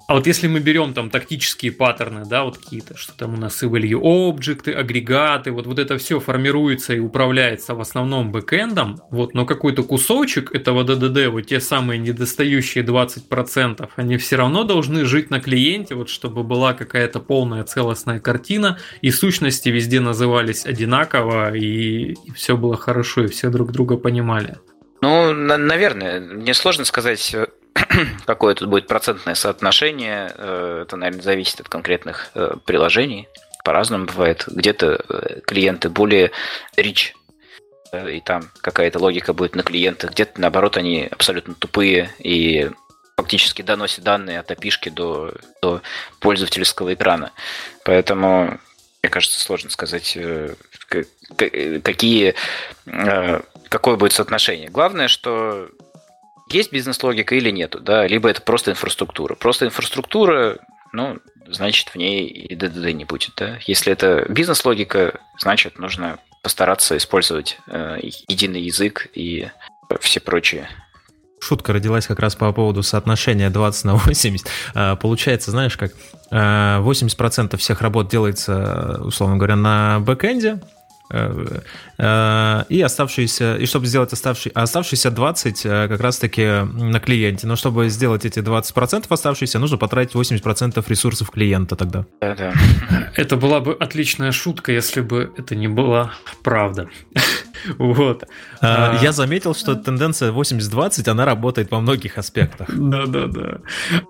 а вот если мы берем там тактические паттерны, да, вот какие-то, что там у нас и value объекты, агрегаты, вот, вот это все формируется и управляется в основном бэкэндом, вот, но какой-то кусочек этого DDD, вот те самые недостающие 20%, они все равно должны жить на клиенте, вот, чтобы была какая-то полная целостная картина, и сущности везде назывались одинаково, и, и все было хорошо, и все друг друга понимали. Ну, на- наверное, мне сложно сказать какое тут будет процентное соотношение, э, это, наверное, зависит от конкретных э, приложений. По-разному бывает. Где-то э, клиенты более rich, и там какая-то логика будет на клиентах. Где-то, наоборот, они абсолютно тупые и фактически доносят данные от API до, до пользовательского экрана. Поэтому, мне кажется, сложно сказать, какие, какое будет соотношение. Главное, что есть бизнес-логика или нету, да, либо это просто инфраструктура. Просто инфраструктура, ну, значит, в ней и ДДД не будет, да. Если это бизнес-логика, значит, нужно постараться использовать э, единый язык и все прочие Шутка родилась как раз по поводу соотношения 20 на 80. А, получается, знаешь, как 80% а, всех работ делается, условно говоря, на бэкэнде, Э, э, и оставшиеся, и чтобы сделать оставшие, оставшиеся 20 э, как раз-таки на клиенте. Но чтобы сделать эти 20% оставшиеся, нужно потратить 80% ресурсов клиента тогда. Да, да. Это была бы отличная шутка, если бы это не была правда. Вот. А, а, я заметил, что тенденция 80-20, она работает во многих аспектах. Да, да, да.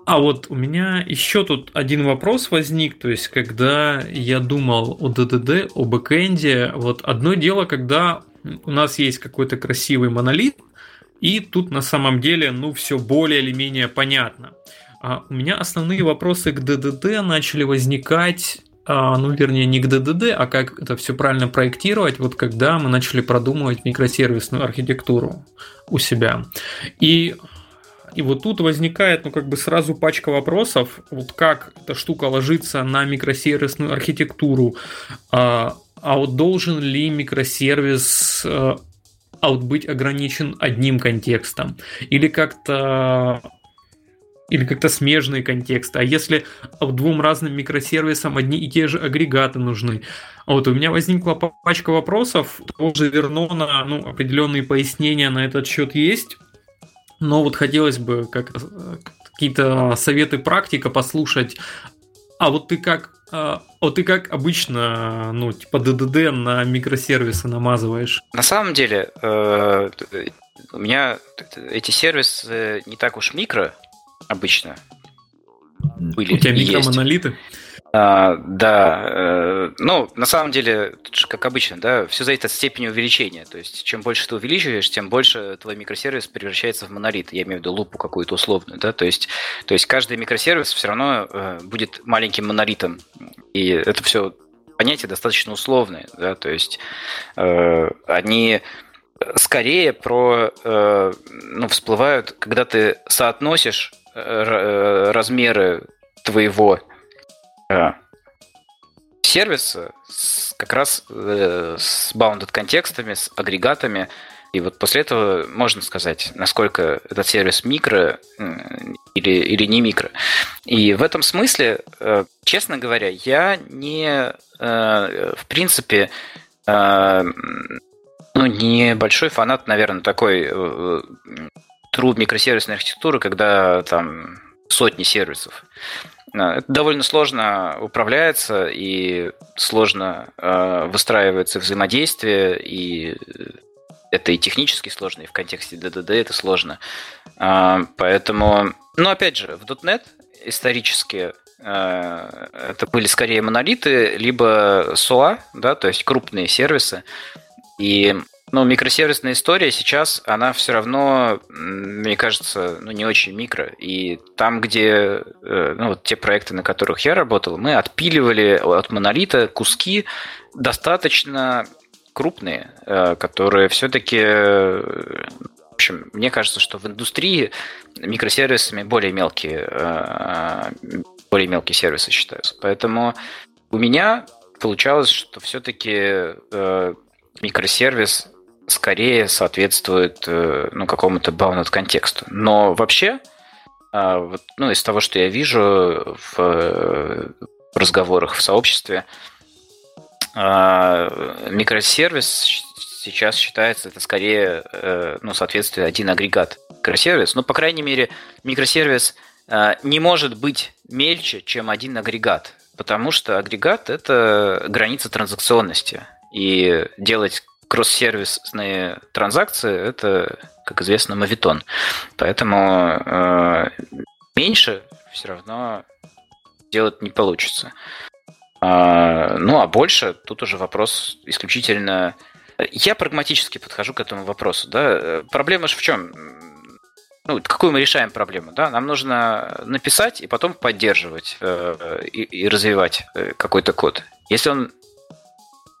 А вот у меня еще тут один вопрос возник. То есть, когда я думал о ДДД, о бэкэнде, вот одно дело, когда у нас есть какой-то красивый монолит, и тут на самом деле, ну, все более или менее понятно. А у меня основные вопросы к ДДД начали возникать ну, вернее, не к ДДД, а как это все правильно проектировать, вот когда мы начали продумывать микросервисную архитектуру у себя. И и вот тут возникает, ну, как бы сразу пачка вопросов, вот как эта штука ложится на микросервисную архитектуру, а, а вот должен ли микросервис а, а вот быть ограничен одним контекстом, или как-то или как-то смежные контексты. А если двум разным микросервисам одни и те же агрегаты нужны? Вот у меня возникла пачка вопросов. Того же Вернона, ну, определенные пояснения на этот счет есть. Но вот хотелось бы как какие-то советы практика послушать. А вот ты как а, вот ты как обычно, ну, типа ДДД на микросервисы намазываешь? На самом деле, э, у меня эти сервисы не так уж микро обычно были. У тебя микромонолиты? А, да, э, ну, на самом деле, как обычно, да, все зависит от степени увеличения. То есть, чем больше ты увеличиваешь, тем больше твой микросервис превращается в монолит. Я имею в виду лупу какую-то условную, да, то есть, то есть каждый микросервис все равно э, будет маленьким монолитом. И это все понятия достаточно условные, да, то есть э, они скорее про, э, ну, всплывают, когда ты соотносишь размеры твоего э, сервиса с, как раз э, с bounded контекстами, с агрегатами. И вот после этого можно сказать, насколько этот сервис микро или, или не микро. И в этом смысле, э, честно говоря, я не, э, в принципе, э, ну, не большой фанат, наверное, такой true микросервисной архитектуры, когда там сотни сервисов. Это довольно сложно управляется и сложно э, выстраивается взаимодействие, и это и технически сложно, и в контексте DDD это сложно. Э, поэтому, ну, опять же, в .NET исторически э, это были скорее монолиты, либо SOA, да, то есть крупные сервисы. И но микросервисная история сейчас, она все равно, мне кажется, ну, не очень микро. И там, где, э, ну, вот те проекты, на которых я работал, мы отпиливали от монолита куски достаточно крупные, э, которые все-таки в общем, мне кажется, что в индустрии микросервисами более мелкие, э, более мелкие сервисы считаются. Поэтому у меня получалось, что все-таки микросервис скорее соответствует э, ну, какому-то bounded контексту. Но вообще, а, ну, из того, что я вижу в э, разговорах в сообществе, а, микросервис сейчас считается это скорее э, ну, соответствие один агрегат. Микросервис, ну, по крайней мере, микросервис не может быть мельче, чем один агрегат, потому что агрегат – это граница транзакционности. И делать кросс-сервисные транзакции – это, как известно, мавитон. Поэтому э, меньше все равно делать не получится. А, ну, а больше тут уже вопрос исключительно... Я прагматически подхожу к этому вопросу. Да? Проблема же в чем? Ну, какую мы решаем проблему? Да? Нам нужно написать и потом поддерживать э, и, и развивать э, какой-то код. Если он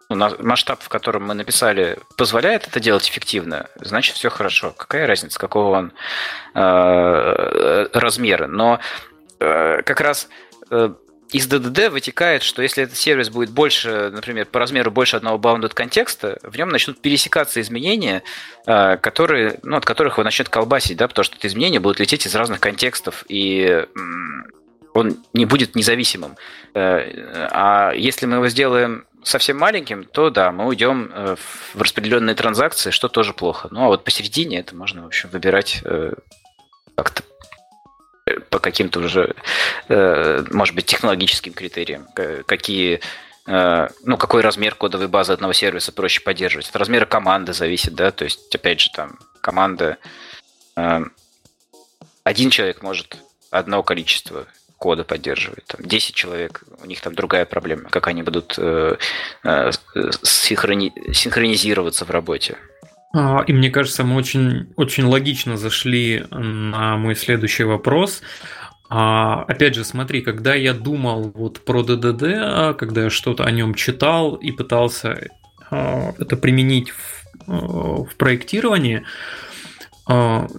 масштаб, в котором мы написали, позволяет это делать эффективно, значит, все хорошо. Какая разница, какого он э, размера? Но э, как раз э, из DDD вытекает, что если этот сервис будет больше, например, по размеру больше одного bounded контекста, в нем начнут пересекаться изменения, э, которые, ну, от которых его начнет колбасить, да, потому что эти изменения будут лететь из разных контекстов, и он не будет независимым. Э, а если мы его сделаем совсем маленьким, то да, мы уйдем э, в распределенные транзакции, что тоже плохо. Ну а вот посередине это можно, в общем, выбирать э, как-то по каким-то уже, может быть, технологическим критериям, какие ну, какой размер кодовой базы одного сервиса проще поддерживать. От размера команды зависит, да, то есть, опять же, там, команда, один человек может одно количество кода поддерживает. Там 10 человек, у них там другая проблема, как они будут э, э, синхрони, синхронизироваться в работе. А, и мне кажется, мы очень, очень логично зашли на мой следующий вопрос. А, опять же, смотри, когда я думал вот про ДДД, когда я что-то о нем читал и пытался а, это применить в, э, в проектировании,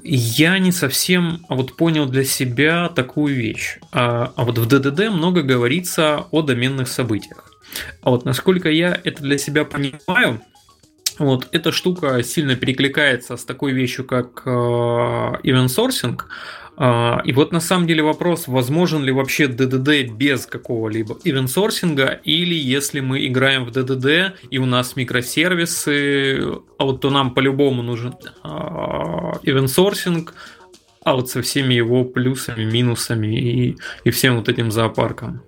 я не совсем вот понял для себя такую вещь. А, а вот в ДДД много говорится о доменных событиях. А вот насколько я это для себя понимаю, вот эта штука сильно перекликается с такой вещью, как а, event sourcing, А, и вот на самом деле вопрос, возможен ли вообще DDD без какого-либо ивенсорсинга, или если мы играем в DDD и у нас микросервисы, а вот то нам по-любому нужен ивенсорсинг, а вот со всеми его плюсами, минусами и, и всем вот этим зоопарком.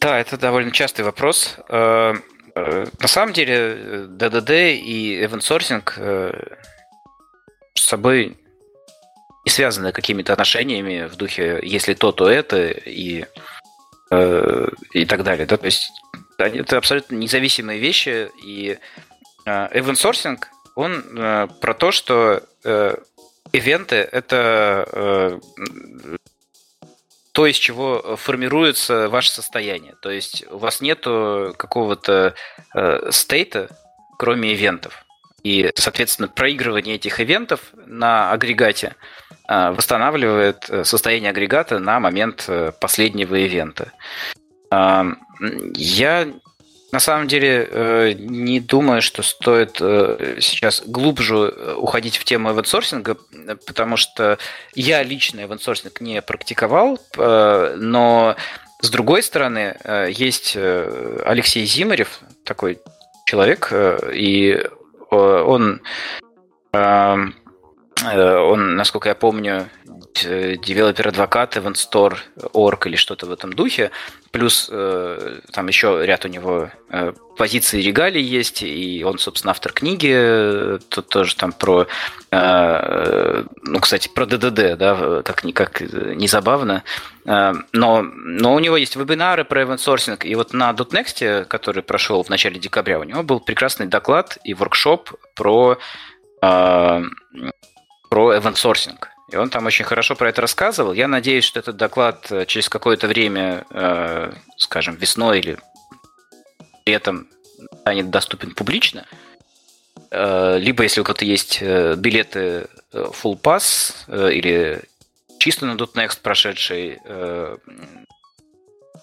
Да, это довольно частый вопрос. Э, э, на самом деле DDD и event sourcing э, с собой не связаны какими-то отношениями в духе «если то, то это» и, и так далее. Да? То есть это абсолютно независимые вещи, и sourcing, он про то, что ивенты — это то, из чего формируется ваше состояние. То есть у вас нет какого-то э, стейта, кроме ивентов. И, соответственно, проигрывание этих ивентов на агрегате э, восстанавливает э, состояние агрегата на момент э, последнего ивента. Я на самом деле, э, не думаю, что стоит сейчас глубже уходить в тему event sourcing а, потому что я лично event sourcing не практиковал, но с другой стороны, есть Алексей Зимарев, такой человек, и он, он, насколько я помню, developer advocate, Event Store или что-то в этом духе. Плюс э, там еще ряд у него э, позиций регалий есть, и он, собственно, автор книги, тут тоже там про, э, ну, кстати, про ДДД, да, как, как не забавно. Но, но у него есть вебинары про event и вот на .next, который прошел в начале декабря, у него был прекрасный доклад и воркшоп про, про event и он там очень хорошо про это рассказывал. Я надеюсь, что этот доклад э, через какое-то время, э, скажем, весной или летом станет доступен публично. Э, либо, если у кого-то есть билеты Full Pass или чисто на .next прошедший Full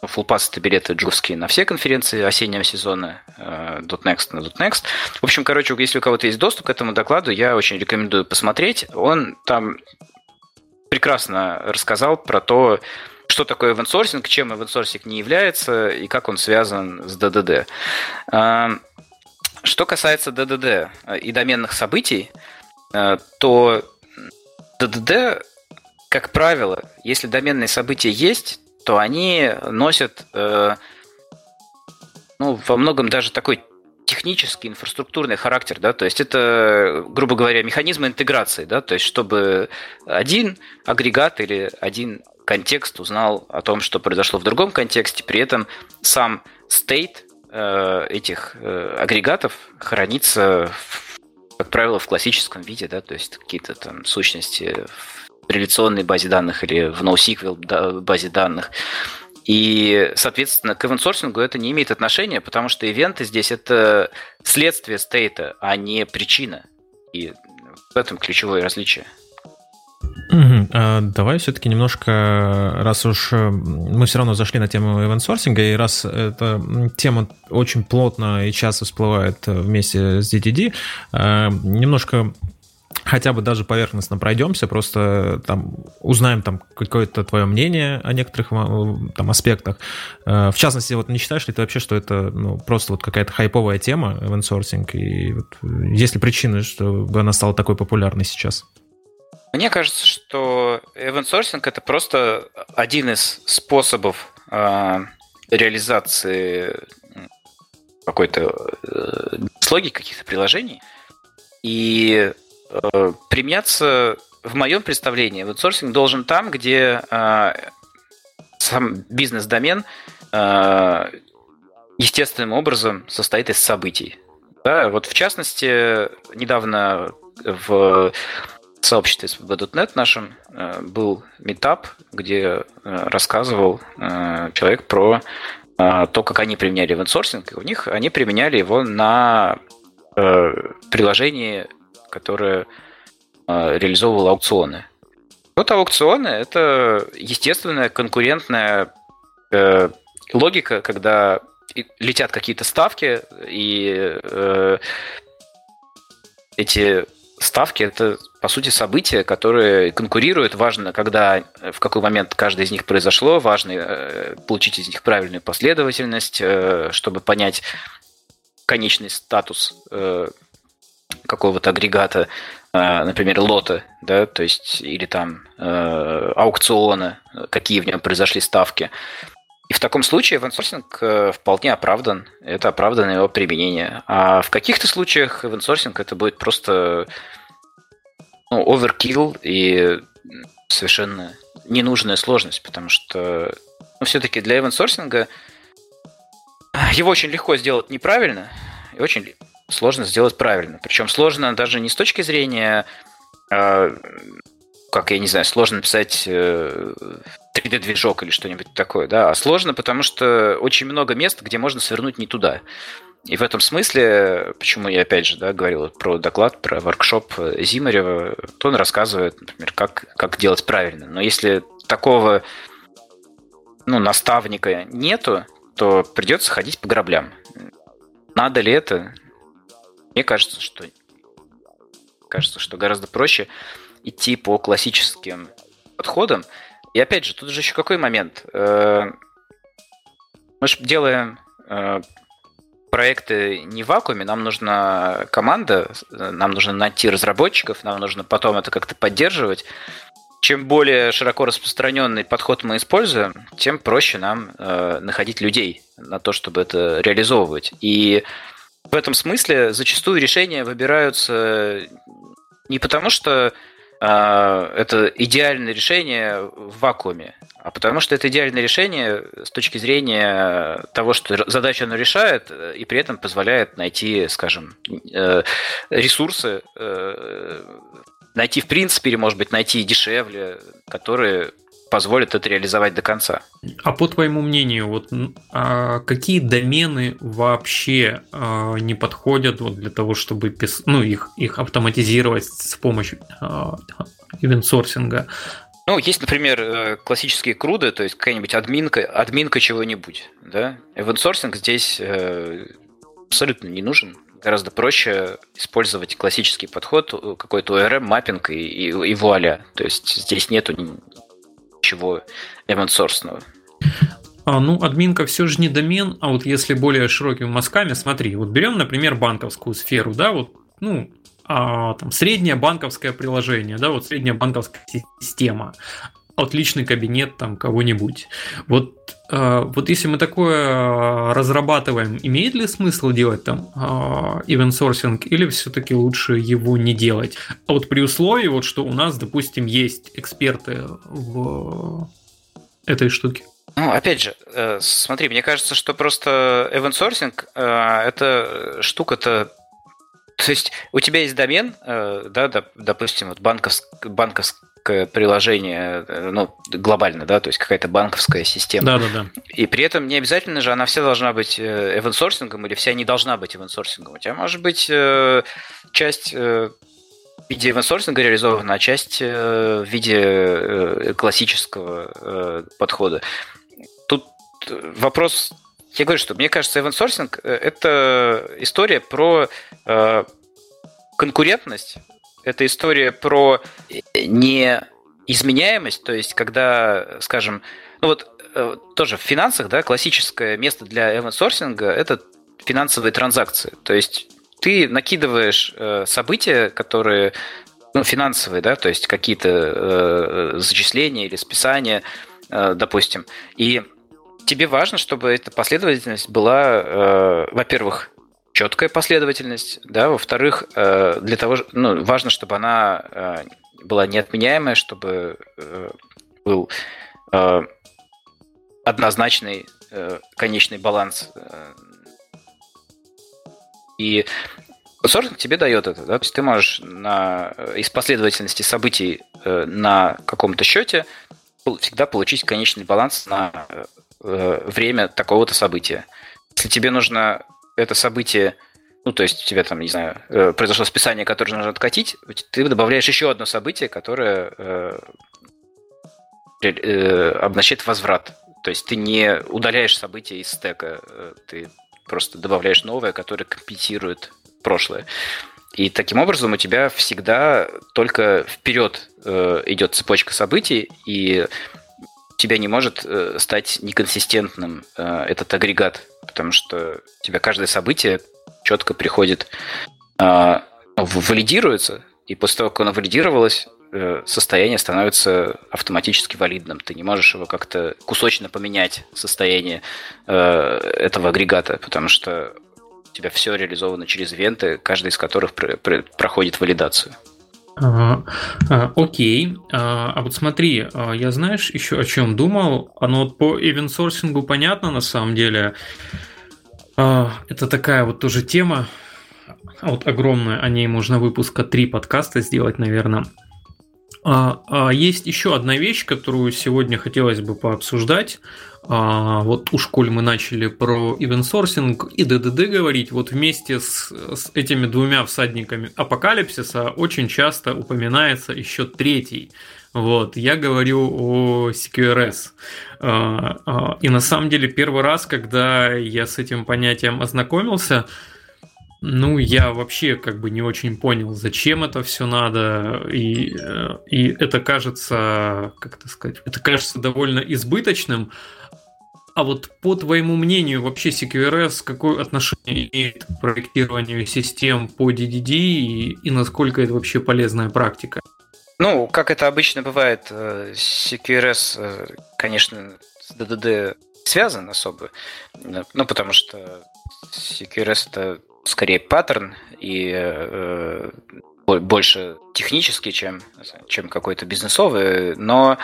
Pass это билеты джурские на все конференции осеннего сезона .next на .next. В общем, короче, если у кого-то есть доступ к этому докладу, я очень рекомендую посмотреть. Он там прекрасно рассказал про то, что такое эвентсорсинг, чем эвентсорсинг не является и как он связан с ДДД. А, что касается ДДД и доменных событий, то ДДД, как правило, если доменные события есть, то они носят э, ну, во многом даже такой технический, инфраструктурный характер, да, то есть это, грубо говоря, механизмы интеграции, да, то есть чтобы один агрегат или один контекст узнал о том, что произошло в другом контексте, при этом сам стейт э, этих э, агрегатов хранится, в, как правило, в классическом виде, да, то есть какие-то там сущности реляционной базе данных или в NoSQL базе данных. И, соответственно, к ивент это не имеет отношения, потому что ивенты здесь это следствие стейта, а не причина. И в этом ключевое различие. А, давай все-таки немножко, раз уж э, мы все равно зашли на тему ивент-сорсинга, и раз эта тема очень плотно и часто всплывает вместе с DTD, э, немножко хотя бы даже поверхностно пройдемся, просто там узнаем там какое-то твое мнение о некоторых э, там аспектах. Э, в частности, вот не считаешь ли ты вообще, что это ну, просто вот какая-то хайповая тема, sourcing, и вот есть ли причины, чтобы она стала такой популярной сейчас? Мне кажется, что sourcing это просто один из способов э, реализации какой-то э, логики каких-то приложений. И Э, применяться в моем представлении аутсорсинг должен там, где э, сам бизнес-домен э, естественным образом состоит из событий. Да, вот в частности, недавно в сообществе SVB.net нашем был метап, где рассказывал человек про то, как они применяли инсорсинг. У них они применяли его на приложении которая э, реализовывала аукционы. Вот аукционы – это естественная конкурентная э, логика, когда летят какие-то ставки, и э, эти ставки – это по сути, события, которые конкурируют. Важно, когда, в какой момент каждый из них произошло, важно э, получить из них правильную последовательность, э, чтобы понять конечный статус э, какого-то агрегата, например, лота, да, то есть или там аукциона, какие в нем произошли ставки. И в таком случае эвенсорсинг вполне оправдан, это оправданное его применение. А в каких-то случаях эвенсорсинг это будет просто ну, оверкилл и совершенно ненужная сложность, потому что ну, все-таки для эвенсорсинга его очень легко сделать неправильно и очень сложно сделать правильно. Причем сложно даже не с точки зрения, э, как я не знаю, сложно написать э, 3D-движок или что-нибудь такое, да, а сложно, потому что очень много мест, где можно свернуть не туда. И в этом смысле, почему я опять же да, говорил про доклад, про воркшоп Зимарева, то он рассказывает, например, как, как делать правильно. Но если такого ну, наставника нету, то придется ходить по граблям. Надо ли это? Мне кажется, что кажется, что гораздо проще идти по классическим подходам. И опять же, тут же еще какой момент? Э, мы же делаем э, проекты не в вакууме, нам нужна команда, нам нужно найти разработчиков, нам нужно потом это как-то поддерживать. Чем более широко распространенный подход мы используем, тем проще нам э, находить людей на то, чтобы это реализовывать. И в этом смысле зачастую решения выбираются не потому, что э, это идеальное решение в вакууме, а потому что это идеальное решение с точки зрения того, что задачу оно решает, и при этом позволяет найти, скажем, э, ресурсы, э, найти в принципе, или, может быть, найти дешевле, которые позволят это реализовать до конца. А по твоему мнению, вот а какие домены вообще а, не подходят вот для того, чтобы ну, их, их автоматизировать с помощью а, ивент-сорсинга? Ну, есть, например, э, классические круды, то есть какая-нибудь админка, админка чего-нибудь, да. Event здесь э, абсолютно не нужен. Гораздо проще использовать классический подход, э, какой-то ORM, маппинг и, и, и вуаля. То есть здесь нету ничего event А, ну, админка все же не домен, а вот если более широкими мазками, смотри, вот берем, например, банковскую сферу, да, вот, ну, а, там, среднее банковское приложение, да, вот средняя банковская система, отличный кабинет там кого-нибудь. Вот, э, вот если мы такое разрабатываем, имеет ли смысл делать там э, event sourcing или все-таки лучше его не делать? А вот при условии, вот, что у нас, допустим, есть эксперты в этой штуке. Ну, опять же, э, смотри, мне кажется, что просто event sourcing э, это штука-то то есть у тебя есть домен, э, да, допустим, вот банковск, банковское приложение, э, ну, глобально, да, то есть какая-то банковская система. Да, да, да. И при этом не обязательно же она вся должна быть эвенсорсингом или вся не должна быть эвенсорсингом. У тебя может быть э, часть в виде эвенсорсинга реализована, а часть в виде классического подхода. Тут вопрос я говорю, что мне кажется, эвенсорсинг – это история про э, конкурентность, это история про неизменяемость, то есть когда, скажем, ну вот э, тоже в финансах, да, классическое место для эвенсорсинга – это финансовые транзакции. То есть ты накидываешь э, события, которые ну, финансовые, да, то есть какие-то э, зачисления или списания, э, допустим, и тебе важно, чтобы эта последовательность была, э, во-первых, четкая последовательность, да, во-вторых, э, для того, ну, важно, чтобы она э, была неотменяемая, чтобы э, был э, однозначный э, конечный баланс. Э. И сорсинг тебе дает это, да, то есть ты можешь на, из последовательности событий э, на каком-то счете всегда получить конечный баланс на Э, время такого-то события. Если тебе нужно это событие, ну, то есть у тебя там, не знаю, э, произошло списание, которое нужно откатить, ты добавляешь еще одно событие, которое э, э, обозначает возврат. То есть ты не удаляешь события из стека, ты просто добавляешь новое, которое компенсирует прошлое. И таким образом у тебя всегда только вперед э, идет цепочка событий, и тебя не может э, стать неконсистентным э, этот агрегат, потому что у тебя каждое событие четко приходит, э, валидируется, и после того, как оно валидировалось, э, состояние становится автоматически валидным. Ты не можешь его как-то кусочно поменять, состояние э, этого агрегата, потому что у тебя все реализовано через ивенты, каждый из которых пр- пр- проходит валидацию. А, а, окей. А, а вот смотри, я знаешь еще о чем думал? Оно по ивент-сорсингу понятно на самом деле. Это такая вот тоже тема, вот огромная, о ней можно выпуска три подкаста сделать, наверное. А, а есть еще одна вещь, которую сегодня хотелось бы пообсуждать. А, вот у школе мы начали про ивенсорсинг и ДДД говорить. Вот вместе с, с этими двумя всадниками апокалипсиса очень часто упоминается еще третий. Вот, я говорю о CQRS. А, а, и на самом деле первый раз, когда я с этим понятием ознакомился, ну, я вообще как бы не очень понял, зачем это все надо, и, э, и это кажется, как это сказать, это кажется довольно избыточным, а вот по твоему мнению, вообще CQRS какое отношение имеет к проектированию систем по DDD и, и насколько это вообще полезная практика? Ну, как это обычно бывает, э, CQRS, э, конечно, с DDD связан особо, ну, потому что CQRS это скорее паттерн и э, больше технический, чем, чем какой-то бизнесовый, но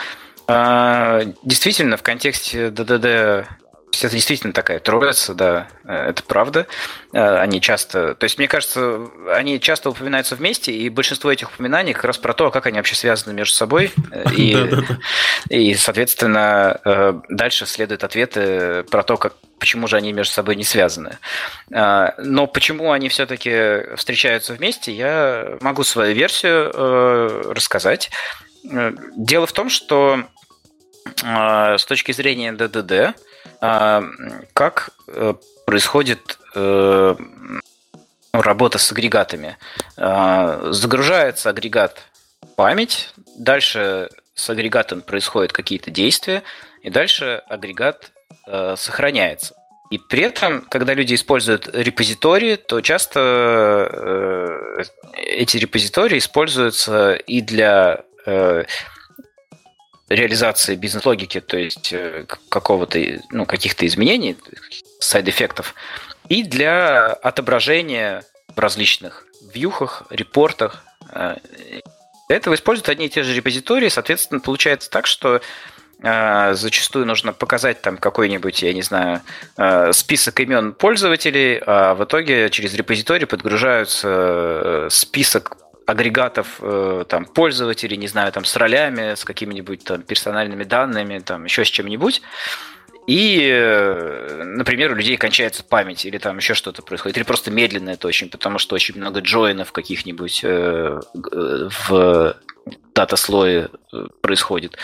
э, действительно в контексте ДДД это действительно такая троица, да, э, это правда. Э, они часто, то есть мне кажется, они часто упоминаются вместе, и большинство этих упоминаний как раз про то, как они вообще связаны между собой. Э, и, и соответственно, дальше следуют ответы про то, как, почему же они между собой не связаны. Но почему они все-таки встречаются вместе, я могу свою версию рассказать. Дело в том, что с точки зрения ДДД, а, как э, происходит э, работа с агрегатами? А, загружается агрегат память, дальше с агрегатом происходят какие-то действия, и дальше агрегат э, сохраняется. И при этом, когда люди используют репозитории, то часто эти репозитории используются и для реализации бизнес-логики, то есть э, какого-то, ну, каких-то изменений, сайд-эффектов, и для отображения в различных вьюхах, репортах. Э, для этого используют одни и те же репозитории, соответственно, получается так, что э, зачастую нужно показать там какой-нибудь, я не знаю, список имен пользователей, а в итоге через репозиторий подгружаются список агрегатов э, там, пользователей, не знаю, там, с ролями, с какими-нибудь там персональными данными, там, еще с чем-нибудь. И, э, например, у людей кончается память, или там еще что-то происходит, или просто медленно это очень, потому что очень много джойнов каких-нибудь э, в дата-слое э, происходит.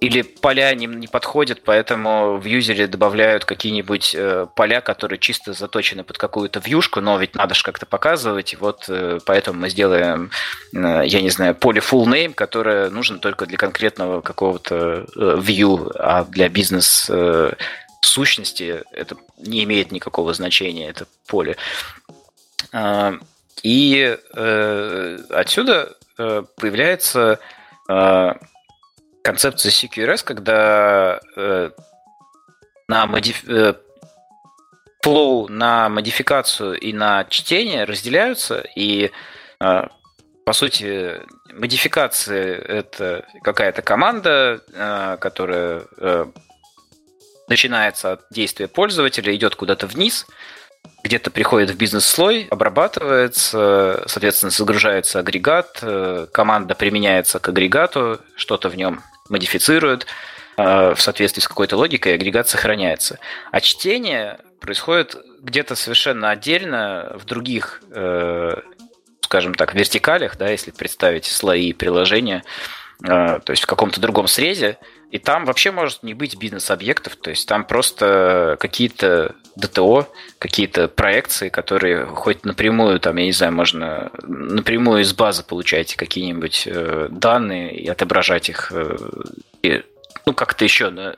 Или поля не, не подходят, поэтому в юзере добавляют какие-нибудь э, поля, которые чисто заточены под какую-то вьюшку, но ведь надо же как-то показывать. Вот э, поэтому мы сделаем, э, я не знаю, поле full name, которое нужно только для конкретного какого-то э, view, а для бизнес э, сущности это не имеет никакого значения, это поле. А, и э, отсюда появляется э, концепция CQRS, когда э, на модиф... flow на модификацию и на чтение разделяются, и по сути, модификация – это какая-то команда, которая начинается от действия пользователя, идет куда-то вниз – где-то приходит в бизнес-слой, обрабатывается, соответственно, загружается агрегат, э, команда применяется к агрегату, что-то в нем модифицирует э, в соответствии с какой-то логикой, агрегат сохраняется. А чтение происходит где-то совершенно отдельно в других, э, скажем так, вертикалях, да, если представить слои приложения, то есть в каком-то другом срезе, и там вообще может не быть бизнес-объектов, то есть там просто какие-то ДТО, какие-то проекции, которые хоть напрямую, там, я не знаю, можно напрямую из базы получать какие-нибудь э, данные и отображать их, э, и, ну, как-то еще, да,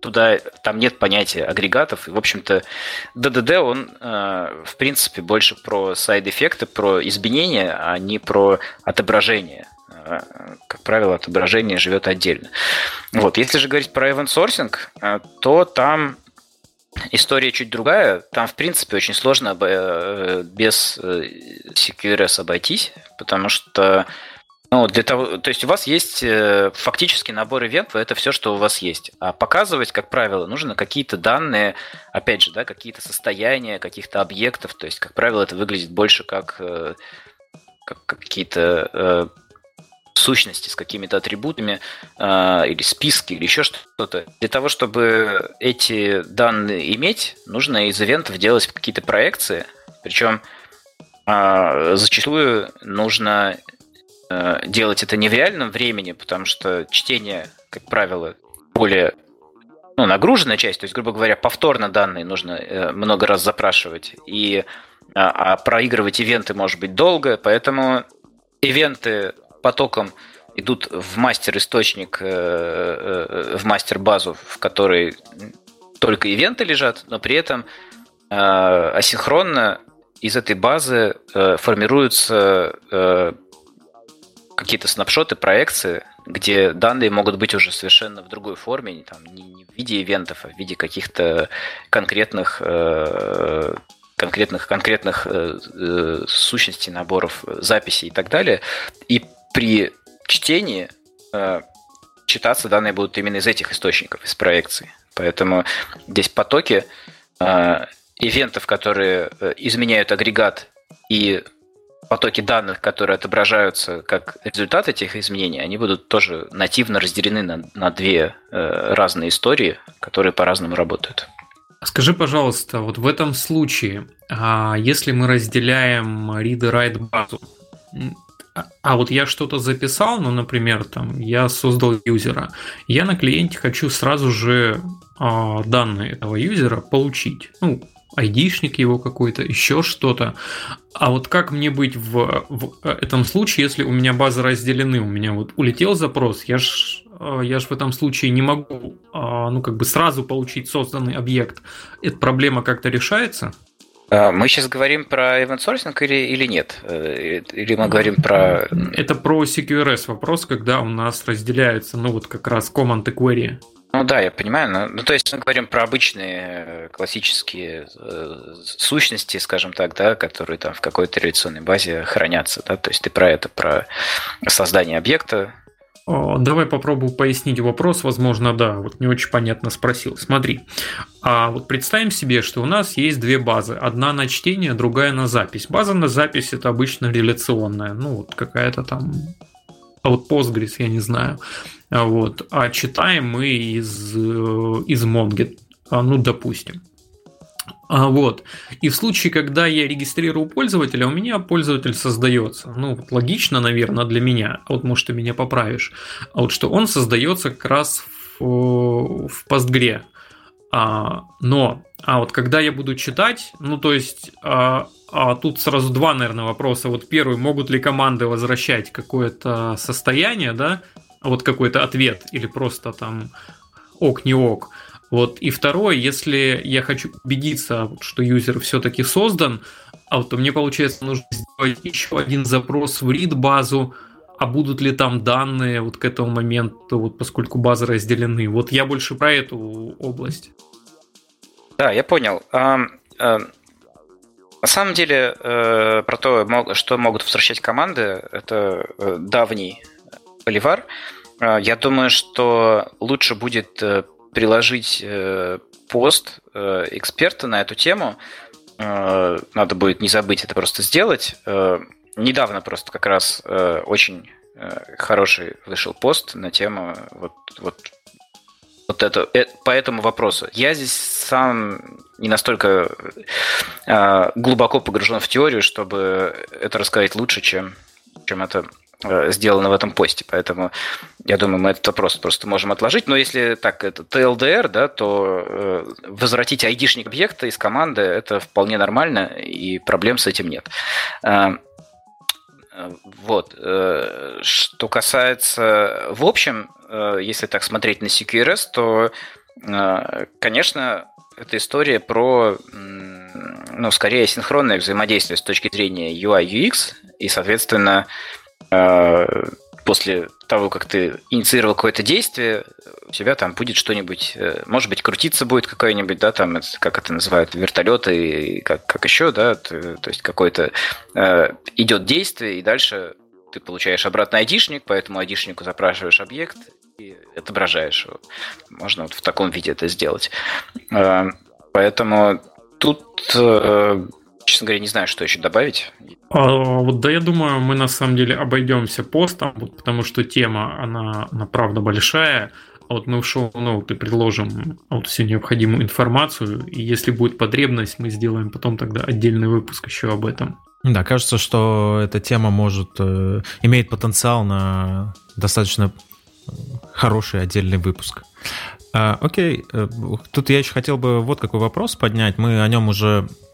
туда, там нет понятия агрегатов, и, в общем-то, ДДД, он, э, в принципе, больше про сайд-эффекты, про изменения, а не про отображение как правило, отображение живет отдельно. Вот. Если же говорить про event sourcing, э, то там история чуть другая. Там, в принципе, очень сложно э, без CQRS обойтись, потому что ну, для того, то есть у вас есть э, фактически набор ивентов, это все, что у вас есть. А показывать, как правило, нужно какие-то данные, опять же, да, какие-то состояния каких-то объектов. То есть, как правило, это выглядит больше как, как какие-то сущности с какими-то атрибутами э, или списки или еще что-то. Для того, чтобы эти данные иметь, нужно из ивентов делать какие-то проекции. Причем э, зачастую нужно э, делать это не в реальном времени, потому что чтение, как правило, более ну, нагруженная часть, то есть, грубо говоря, повторно данные нужно э, много раз запрашивать, и а, а проигрывать ивенты может быть долго, поэтому ивенты потоком идут в мастер-источник, э, э, в мастер-базу, в которой только ивенты лежат, но при этом э, асинхронно из этой базы формируются какие-то снапшоты, проекции, где данные могут быть уже совершенно в другой форме, там, не в виде ивентов, а в виде каких-то конкретных конкретных конкретных сущностей, наборов записей и так далее. И при чтении э, читаться данные будут именно из этих источников, из проекции. Поэтому здесь потоки э, ивентов, которые э, изменяют агрегат и потоки данных, которые отображаются как результат этих изменений, они будут тоже нативно разделены на, на две э, разные истории, которые по-разному работают. Скажи, пожалуйста, вот в этом случае, а если мы разделяем read и write базу, а вот я что-то записал, ну, например, там, я создал юзера, я на клиенте хочу сразу же а, данные этого юзера получить. Ну, айдишник его какой-то, еще что-то. А вот как мне быть в, в этом случае, если у меня базы разделены, у меня вот улетел запрос, я ж а, я же в этом случае не могу, а, ну, как бы сразу получить созданный объект. Эта проблема как-то решается? А, мы сейчас говорим про event sourcing или, или нет? Э, или мы говорим про... Это про CQRS вопрос, когда у нас разделяются, ну вот как раз command и query. Ну да, я понимаю. Но, ну, то есть мы говорим про обычные э, классические э, сущности, скажем так, да, которые там в какой-то реляционной базе хранятся. Да? То есть ты про это, про создание объекта, Давай попробую пояснить вопрос, возможно, да, вот не очень понятно спросил. Смотри, а вот представим себе, что у нас есть две базы, одна на чтение, другая на запись. База на запись это обычно реляционная, ну вот какая-то там, а вот Postgres, я не знаю, вот, а читаем мы из, э, из Mongo, а, ну допустим. А, вот. И в случае, когда я регистрирую пользователя, у меня пользователь создается. Ну, вот логично, наверное, для меня. А вот, может, ты меня поправишь. А вот что он создается как раз в, в Postgre. А, но, а вот когда я буду читать, ну, то есть, а, а тут сразу два, наверное, вопроса. Вот первый, могут ли команды возвращать какое-то состояние, да, вот какой-то ответ, или просто там ок, не ок. Вот. И второе, если я хочу убедиться, что юзер все-таки создан, а вот, то мне, получается, нужно сделать еще один запрос в read базу, а будут ли там данные вот к этому моменту, вот поскольку базы разделены. Вот я больше про эту область. Да, я понял. А, а, на самом деле, э, про то, что могут возвращать команды, это э, давний поливар. А, я думаю, что лучше будет э, приложить э, пост э, эксперта на эту тему. Э, надо будет не забыть это просто сделать. Недавно просто как раз очень хороший вышел пост на тему вот, вот, вот это, по этому вопросу. Я здесь сам не настолько глубоко погружен в теорию, чтобы это рассказать лучше, чем, чем это э, сделано в этом посте. Поэтому я думаю, мы этот вопрос просто можем отложить. Но если так, это TLDR, да, то э, возвратить айдишник объекта из команды это вполне нормально, и проблем с этим нет. Э, вот. Что касается, в общем, если так смотреть на CQRS, то, конечно, это история про, ну, скорее синхронное взаимодействие с точки зрения UI, UX, и, соответственно, после того, как ты инициировал какое-то действие, у тебя там будет что-нибудь, э, может быть, крутиться будет какой-нибудь, да, там, как это называют, вертолеты, как, как еще, да, то, то есть какое-то э, идет действие, и дальше ты получаешь обратно айдишник, поэтому айдишнику запрашиваешь объект и отображаешь его. Можно вот в таком виде это сделать. Э, поэтому тут э, честно говоря, не знаю, что еще добавить. А, вот да, я думаю, мы на самом деле обойдемся постом, вот, потому что тема, она, она правда большая. А вот мы в шоу-ноуты предложим вот всю необходимую информацию, и если будет потребность, мы сделаем потом тогда отдельный выпуск еще об этом. Да, кажется, что эта тема может э, имеет потенциал на достаточно хороший отдельный выпуск. А, окей, э, тут я еще хотел бы вот какой вопрос поднять. Мы о нем уже Э,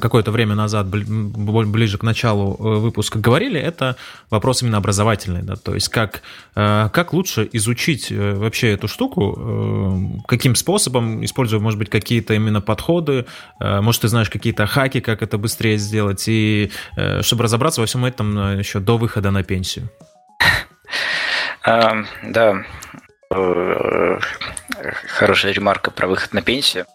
какое-то время назад, ближе к началу э, выпуска говорили, это вопрос именно образовательный, да, то есть как, э, как лучше изучить вообще эту штуку, каким способом, используя, может быть, какие-то именно подходы, может, ты знаешь какие-то хаки, как это быстрее сделать, и чтобы разобраться во всем этом еще до выхода на пенсию. Да, хорошая ремарка про выход на пенсию.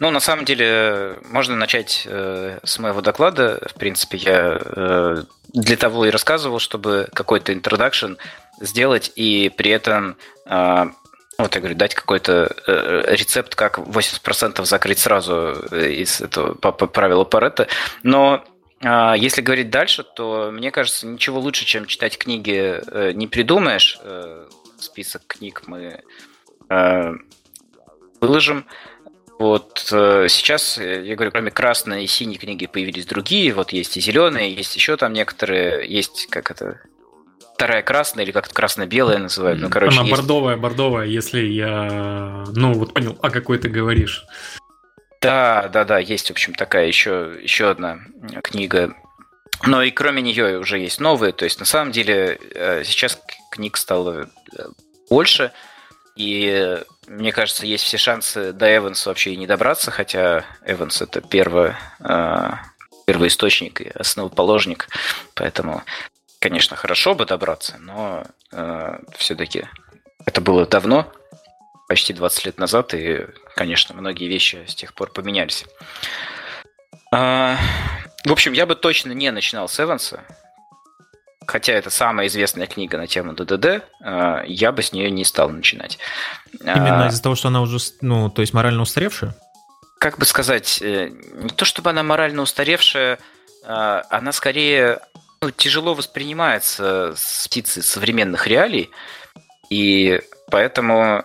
Ну, на самом деле, можно начать э, с моего доклада. В принципе, я э, для того и рассказывал, чтобы какой-то introduction сделать, и при этом, э, вот я говорю, дать какой-то э, рецепт, как 80% закрыть сразу из этого по, правилу Паретта. Но э, если говорить дальше, то мне кажется, ничего лучше, чем читать книги, э, не придумаешь. Э, список книг мы э, выложим. Вот э, сейчас, э, я говорю, кроме красной и синей книги появились другие, вот есть и зеленые, есть еще там некоторые, есть как это, вторая красная или как-то красно-белая называют. Ну, короче, Она есть... бордовая, бордовая, если я, ну, вот понял, о какой ты говоришь. Да, да, да, есть, в общем, такая еще, еще одна книга. Но и кроме нее уже есть новые. То есть, на самом деле, э, сейчас книг стало больше. И мне кажется, есть все шансы до Эванса вообще и не добраться, хотя Эванс это первый, э, первый источник и основоположник, поэтому, конечно, хорошо бы добраться, но э, все-таки это было давно, почти 20 лет назад, и, конечно, многие вещи с тех пор поменялись. Э, в общем, я бы точно не начинал с Эванса, хотя это самая известная книга на тему ДДД, э, я бы с нее не стал начинать. Именно а, из-за того, что она уже, ну, то есть морально устаревшая? Как бы сказать, э, не то чтобы она морально устаревшая, э, она скорее ну, тяжело воспринимается с птицы современных реалий, и поэтому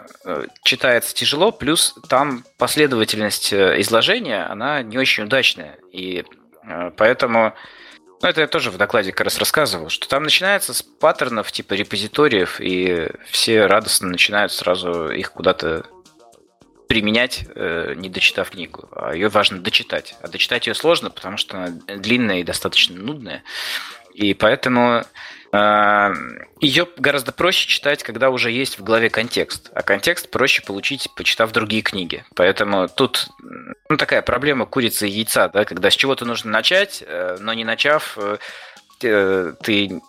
читается тяжело, плюс там последовательность изложения, она не очень удачная, и поэтому ну, это я тоже в докладе как раз рассказывал, что там начинается с паттернов типа репозиториев, и все радостно начинают сразу их куда-то применять, э, не дочитав книгу. А ее важно дочитать. А дочитать ее сложно, потому что она длинная и достаточно нудная. И поэтому Эм, Ее гораздо проще читать, когда уже есть в голове контекст. А контекст проще получить, почитав другие книги. Поэтому тут ну, такая проблема курицы и яйца, да, когда с чего-то нужно начать, э, но не начав, э, э, ты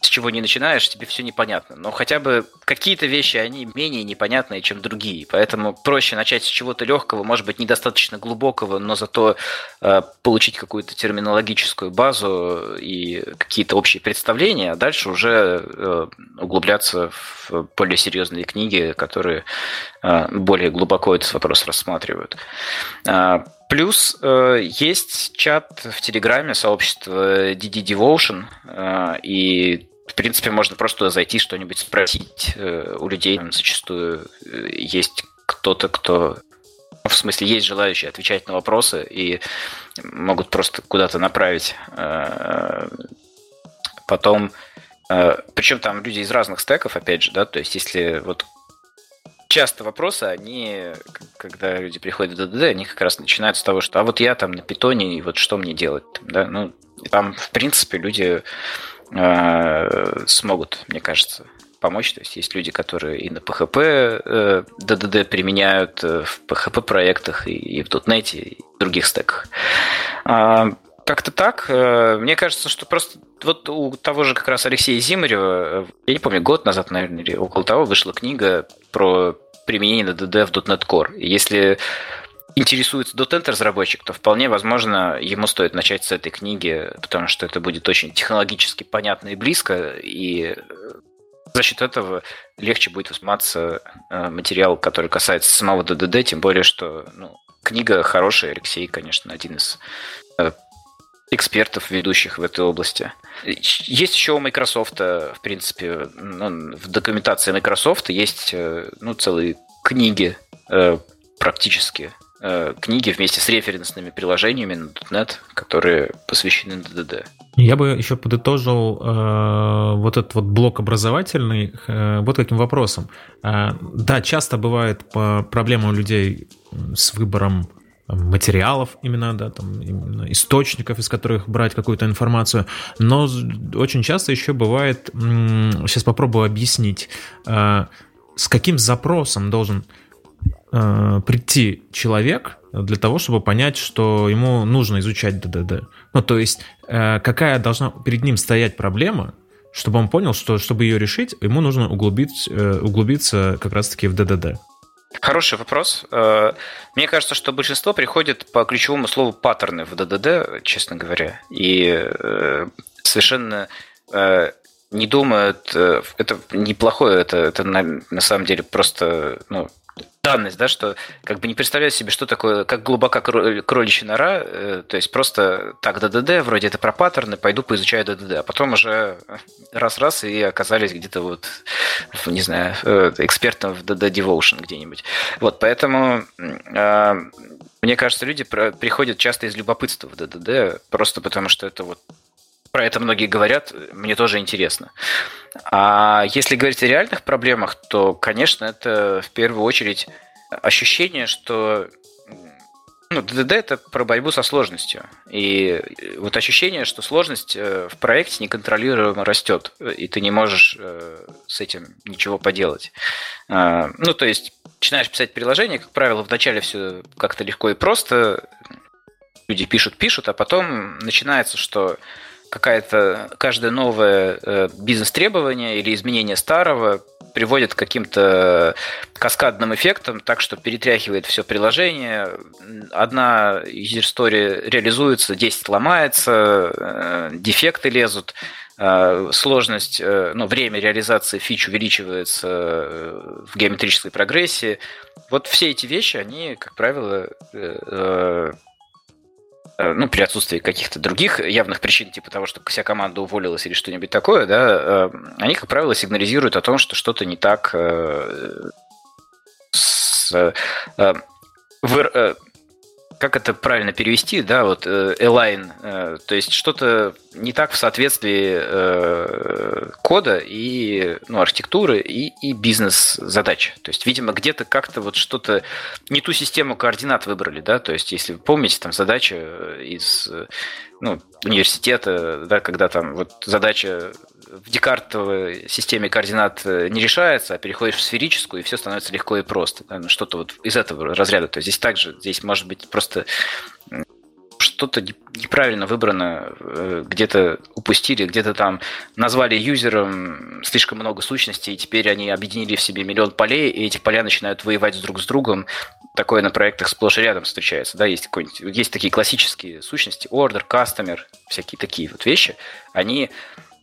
с чего не начинаешь, тебе все непонятно. Но хотя бы какие-то вещи, они менее непонятные, чем другие. Поэтому проще начать с чего-то легкого, может быть, недостаточно глубокого, но зато э, получить какую-то терминологическую базу и какие-то общие представления, а дальше уже э, углубляться в более серьезные книги, которые э, более глубоко этот вопрос рассматривают. Э, Плюс э, есть чат в Телеграме, сообщество DD Devotion, э, и в принципе, можно просто зайти, что-нибудь спросить э, у людей. Зачастую э, есть кто-то, кто ну, в смысле, есть желающие отвечать на вопросы и могут просто куда-то направить. Э, потом Причем там люди из разных стеков, опять же, да, то есть если вот часто вопросы, они, когда люди приходят в ДДД, они как раз начинают с того, что а вот я там на питоне, и вот что мне делать? Да? Ну, там, в принципе, люди э, смогут, мне кажется, помочь. То есть есть люди, которые и на PHP э, DDD применяют э, в PHP-проектах, и, и в .NET, и в других стеках. А, как-то так. Э, мне кажется, что просто вот у того же как раз Алексея Зимарева, э, я не помню, год назад, наверное, или около того, вышла книга про применение DDD в .NET Core. Если интересуется .NET разработчик, то вполне возможно ему стоит начать с этой книги, потому что это будет очень технологически понятно и близко, и за счет этого легче будет восприниматься э, материал, который касается самого DDD, тем более, что ну, книга хорошая, Алексей, конечно, один из экспертов, ведущих в этой области. Есть еще у Microsoft, в принципе, ну, в документации Microsoft есть э, ну, целые книги э, практически, э, книги вместе с референсными приложениями на .NET, которые посвящены DDD. Я бы еще подытожил э, вот этот вот блок образовательный э, вот каким вопросом. Э, да, часто бывает проблема у людей с выбором материалов именно, да, там, именно источников, из которых брать какую-то информацию. Но очень часто еще бывает, сейчас попробую объяснить, э, с каким запросом должен э, прийти человек для того, чтобы понять, что ему нужно изучать ДДД. Ну, то есть, э, какая должна перед ним стоять проблема, чтобы он понял, что чтобы ее решить, ему нужно углубить, углубиться как раз-таки в ДДД. Хороший вопрос. Э, мне кажется, что большинство приходит по ключевому слову паттерны в ДДД, честно говоря, и э, совершенно э, не думают, это неплохое, это, это на, на самом деле просто ну, данность, да, что как бы не представляю себе, что такое, как глубока кроличья нора, э, то есть просто так ДДД, вроде это про паттерны, пойду поизучаю ДДД, а потом уже раз-раз и оказались где-то вот, не знаю, э, экспертом в DD Devotion где-нибудь. Вот, поэтому э, мне кажется, люди приходят часто из любопытства в ДДД, просто потому что это вот про это многие говорят, мне тоже интересно. А если говорить о реальных проблемах, то, конечно, это в первую очередь ощущение, что ну, ДДД это про борьбу со сложностью. И вот ощущение, что сложность э, в проекте неконтролируемо растет, и ты не можешь э, с этим ничего поделать. А, ну, то есть, начинаешь писать приложение, как правило, вначале все как-то легко и просто, люди пишут, пишут, а потом начинается, что какая-то каждое новое э, бизнес-требование или изменение старого приводит к каким-то каскадным эффектам, так что перетряхивает все приложение. Одна user реализуется, 10 ломается, э, дефекты лезут, э, сложность, ну, время реализации фич увеличивается в геометрической прогрессии. Вот все эти вещи, они, как правило, ну, при отсутствии каких-то других явных причин, типа того, что вся команда уволилась или что-нибудь такое, да, э, они, как правило, сигнализируют о том, что что-то не так э, с, как это правильно перевести, да, вот align, то есть что-то не так в соответствии кода и ну, архитектуры и, и бизнес-задач. То есть, видимо, где-то как-то вот что-то, не ту систему координат выбрали, да, то есть, если вы помните, там задача из ну, университета, да, когда там вот задача в декартовой системе координат не решается, а переходишь в сферическую, и все становится легко и просто. Ну, что-то вот из этого разряда. То есть здесь также, здесь может быть просто что-то неправильно выбрано, э, где-то упустили, где-то там назвали юзером слишком много сущностей, и теперь они объединили в себе миллион полей, и эти поля начинают воевать друг с другом. Такое на проектах сплошь и рядом встречается. Да, есть, есть такие классические сущности, order, customer, всякие такие вот вещи. Они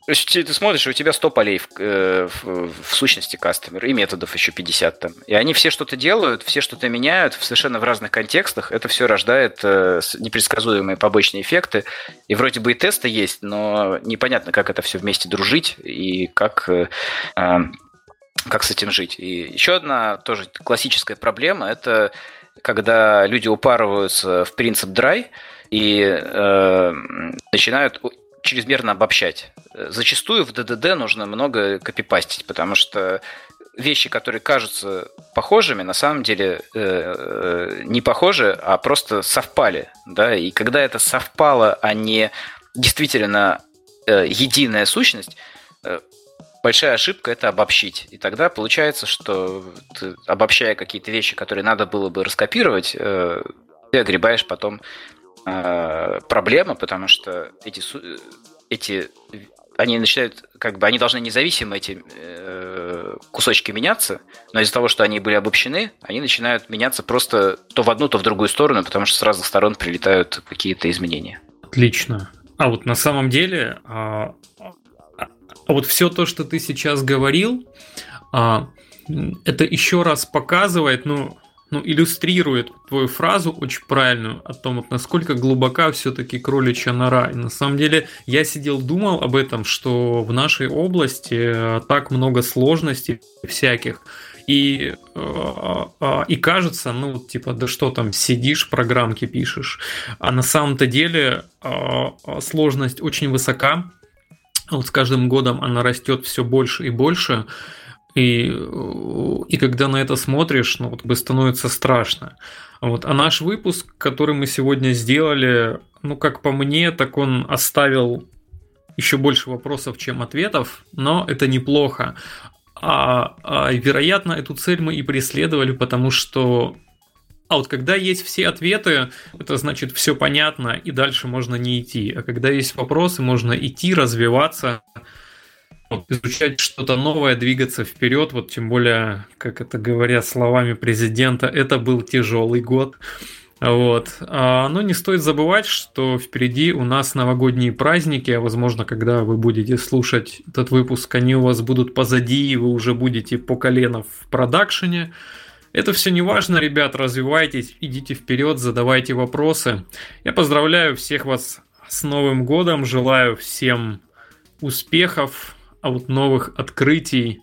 то есть ты смотришь, у тебя 100 полей в, э, в, в сущности кастомер и методов еще 50 там. И они все что-то делают, все что-то меняют совершенно в разных контекстах. Это все рождает э, непредсказуемые побочные эффекты. И вроде бы и тесты есть, но непонятно, как это все вместе дружить и как, э, э, как с этим жить. И еще одна тоже классическая проблема – это когда люди упарываются в принцип dry и э, начинают чрезмерно обобщать. Зачастую в ДДД нужно много копипастить, потому что вещи, которые кажутся похожими, на самом деле э, э, не похожи, а просто совпали. Да? И когда это совпало, а не действительно э, единая сущность, э, большая ошибка это обобщить. И тогда получается, что ты, обобщая какие-то вещи, которые надо было бы раскопировать, э, ты огребаешь потом э, проблемы, потому что эти, эти они начинают, как бы, они должны независимо эти э, кусочки меняться, но из-за того, что они были обобщены, они начинают меняться просто то в одну, то в другую сторону, потому что с разных сторон прилетают какие-то изменения. Отлично. А вот на самом деле, а, а вот все то, что ты сейчас говорил, а, это еще раз показывает, ну, ну, иллюстрирует твою фразу очень правильную о том, вот насколько глубока все-таки кроличья нора. И на самом деле я сидел, думал об этом, что в нашей области э, так много сложностей всяких. И, э, э, и кажется, ну, типа, да что там, сидишь, программки пишешь. А на самом-то деле сложность очень высока. Вот с каждым годом она растет все больше и больше. И, и когда на это смотришь, ну, вот бы становится страшно. Вот. А наш выпуск, который мы сегодня сделали, ну, как по мне, так он оставил еще больше вопросов, чем ответов, но это неплохо. А, а вероятно, эту цель мы и преследовали, потому что а вот когда есть все ответы, это значит все понятно, и дальше можно не идти. А когда есть вопросы, можно идти, развиваться, изучать что-то новое, двигаться вперед, вот тем более, как это говорят словами президента, это был тяжелый год. Вот. А, но не стоит забывать, что впереди у нас новогодние праздники, а возможно, когда вы будете слушать этот выпуск, они у вас будут позади, и вы уже будете по колено в продакшене. Это все не важно, ребят, развивайтесь, идите вперед, задавайте вопросы. Я поздравляю всех вас с Новым годом, желаю всем успехов, а вот новых открытий,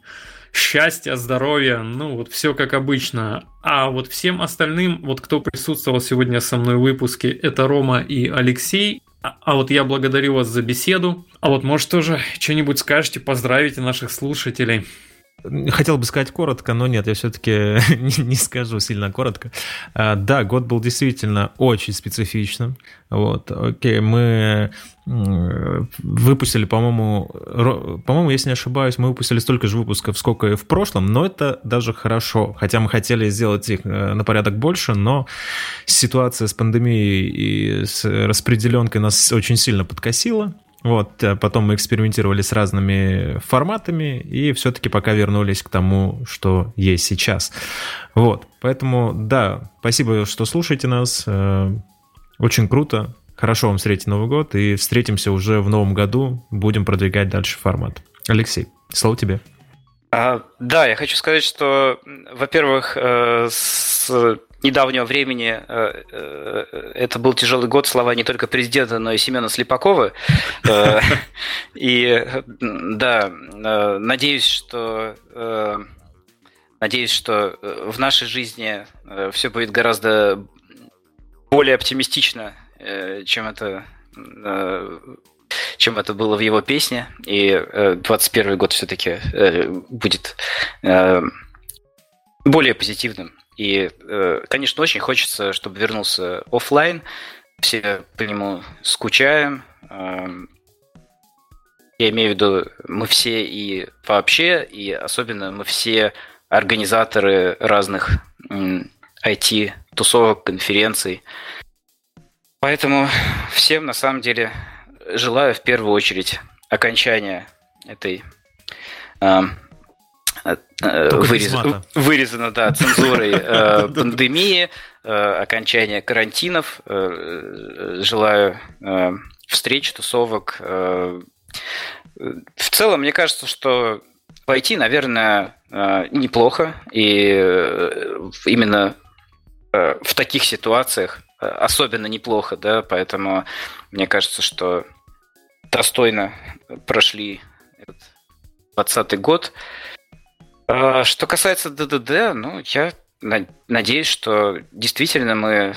счастья, здоровья, ну вот все как обычно. А вот всем остальным, вот кто присутствовал сегодня со мной в выпуске, это Рома и Алексей. А, вот я благодарю вас за беседу. А вот может тоже что-нибудь скажете, поздравите наших слушателей. Хотел бы сказать коротко, но нет, я все-таки не, скажу сильно коротко. А, да, год был действительно очень специфичным. Вот, окей, мы выпустили, по-моему, по-моему, если не ошибаюсь, мы выпустили столько же выпусков, сколько и в прошлом, но это даже хорошо. Хотя мы хотели сделать их э, на порядок больше, но ситуация с пандемией и с распределенкой нас очень сильно подкосила. Вот, э, потом мы экспериментировали с разными форматами и все-таки пока вернулись к тому, что есть сейчас. Вот, поэтому, да, спасибо, что слушаете нас. Э, очень круто. Хорошо вам встретить Новый год и встретимся уже в новом году. Будем продвигать дальше формат. Алексей, слово тебе. А, да, я хочу сказать, что, во-первых, э, с недавнего времени э, э, это был тяжелый год, слова не только президента, но и Семена Слепакова. Э, и да, надеюсь, что надеюсь, что в нашей жизни все будет гораздо более оптимистично, чем это чем это было в его песне. И 21 год все-таки будет более позитивным. И, э, конечно, очень хочется, чтобы вернулся офлайн. Все по нему скучаем. Эм, я имею в виду, мы все и вообще, и особенно мы все организаторы разных IT-тусовок, конференций. Поэтому всем на самом деле желаю в первую очередь окончания этой эм, вырез... вырезано, да, цензурой э, пандемии, э, окончания карантинов. Желаю встреч, тусовок. В целом, мне кажется, что пойти, наверное, неплохо. И именно в таких ситуациях особенно неплохо, да, поэтому мне кажется, что достойно прошли этот 2020 год. А, что касается ДДД, ну, я надеюсь, что действительно мы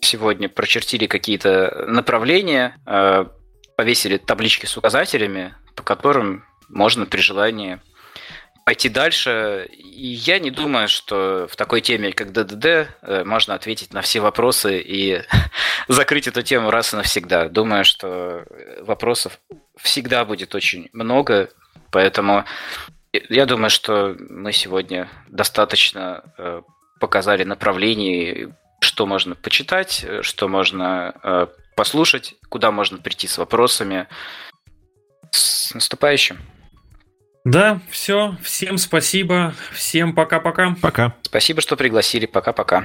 сегодня прочертили какие-то направления. А, повесили таблички с указателями, по которым можно при желании пойти дальше. И я не думаю, что в такой теме, как ДДД, э, можно ответить на все вопросы и закрыть эту тему раз и навсегда. Думаю, что вопросов всегда будет очень много, поэтому я думаю, что мы сегодня достаточно э, показали направлений, что можно почитать, что можно э, послушать, куда можно прийти с вопросами. С наступающим. Да, все. Всем спасибо. Всем пока-пока. Пока. Спасибо, что пригласили. Пока-пока.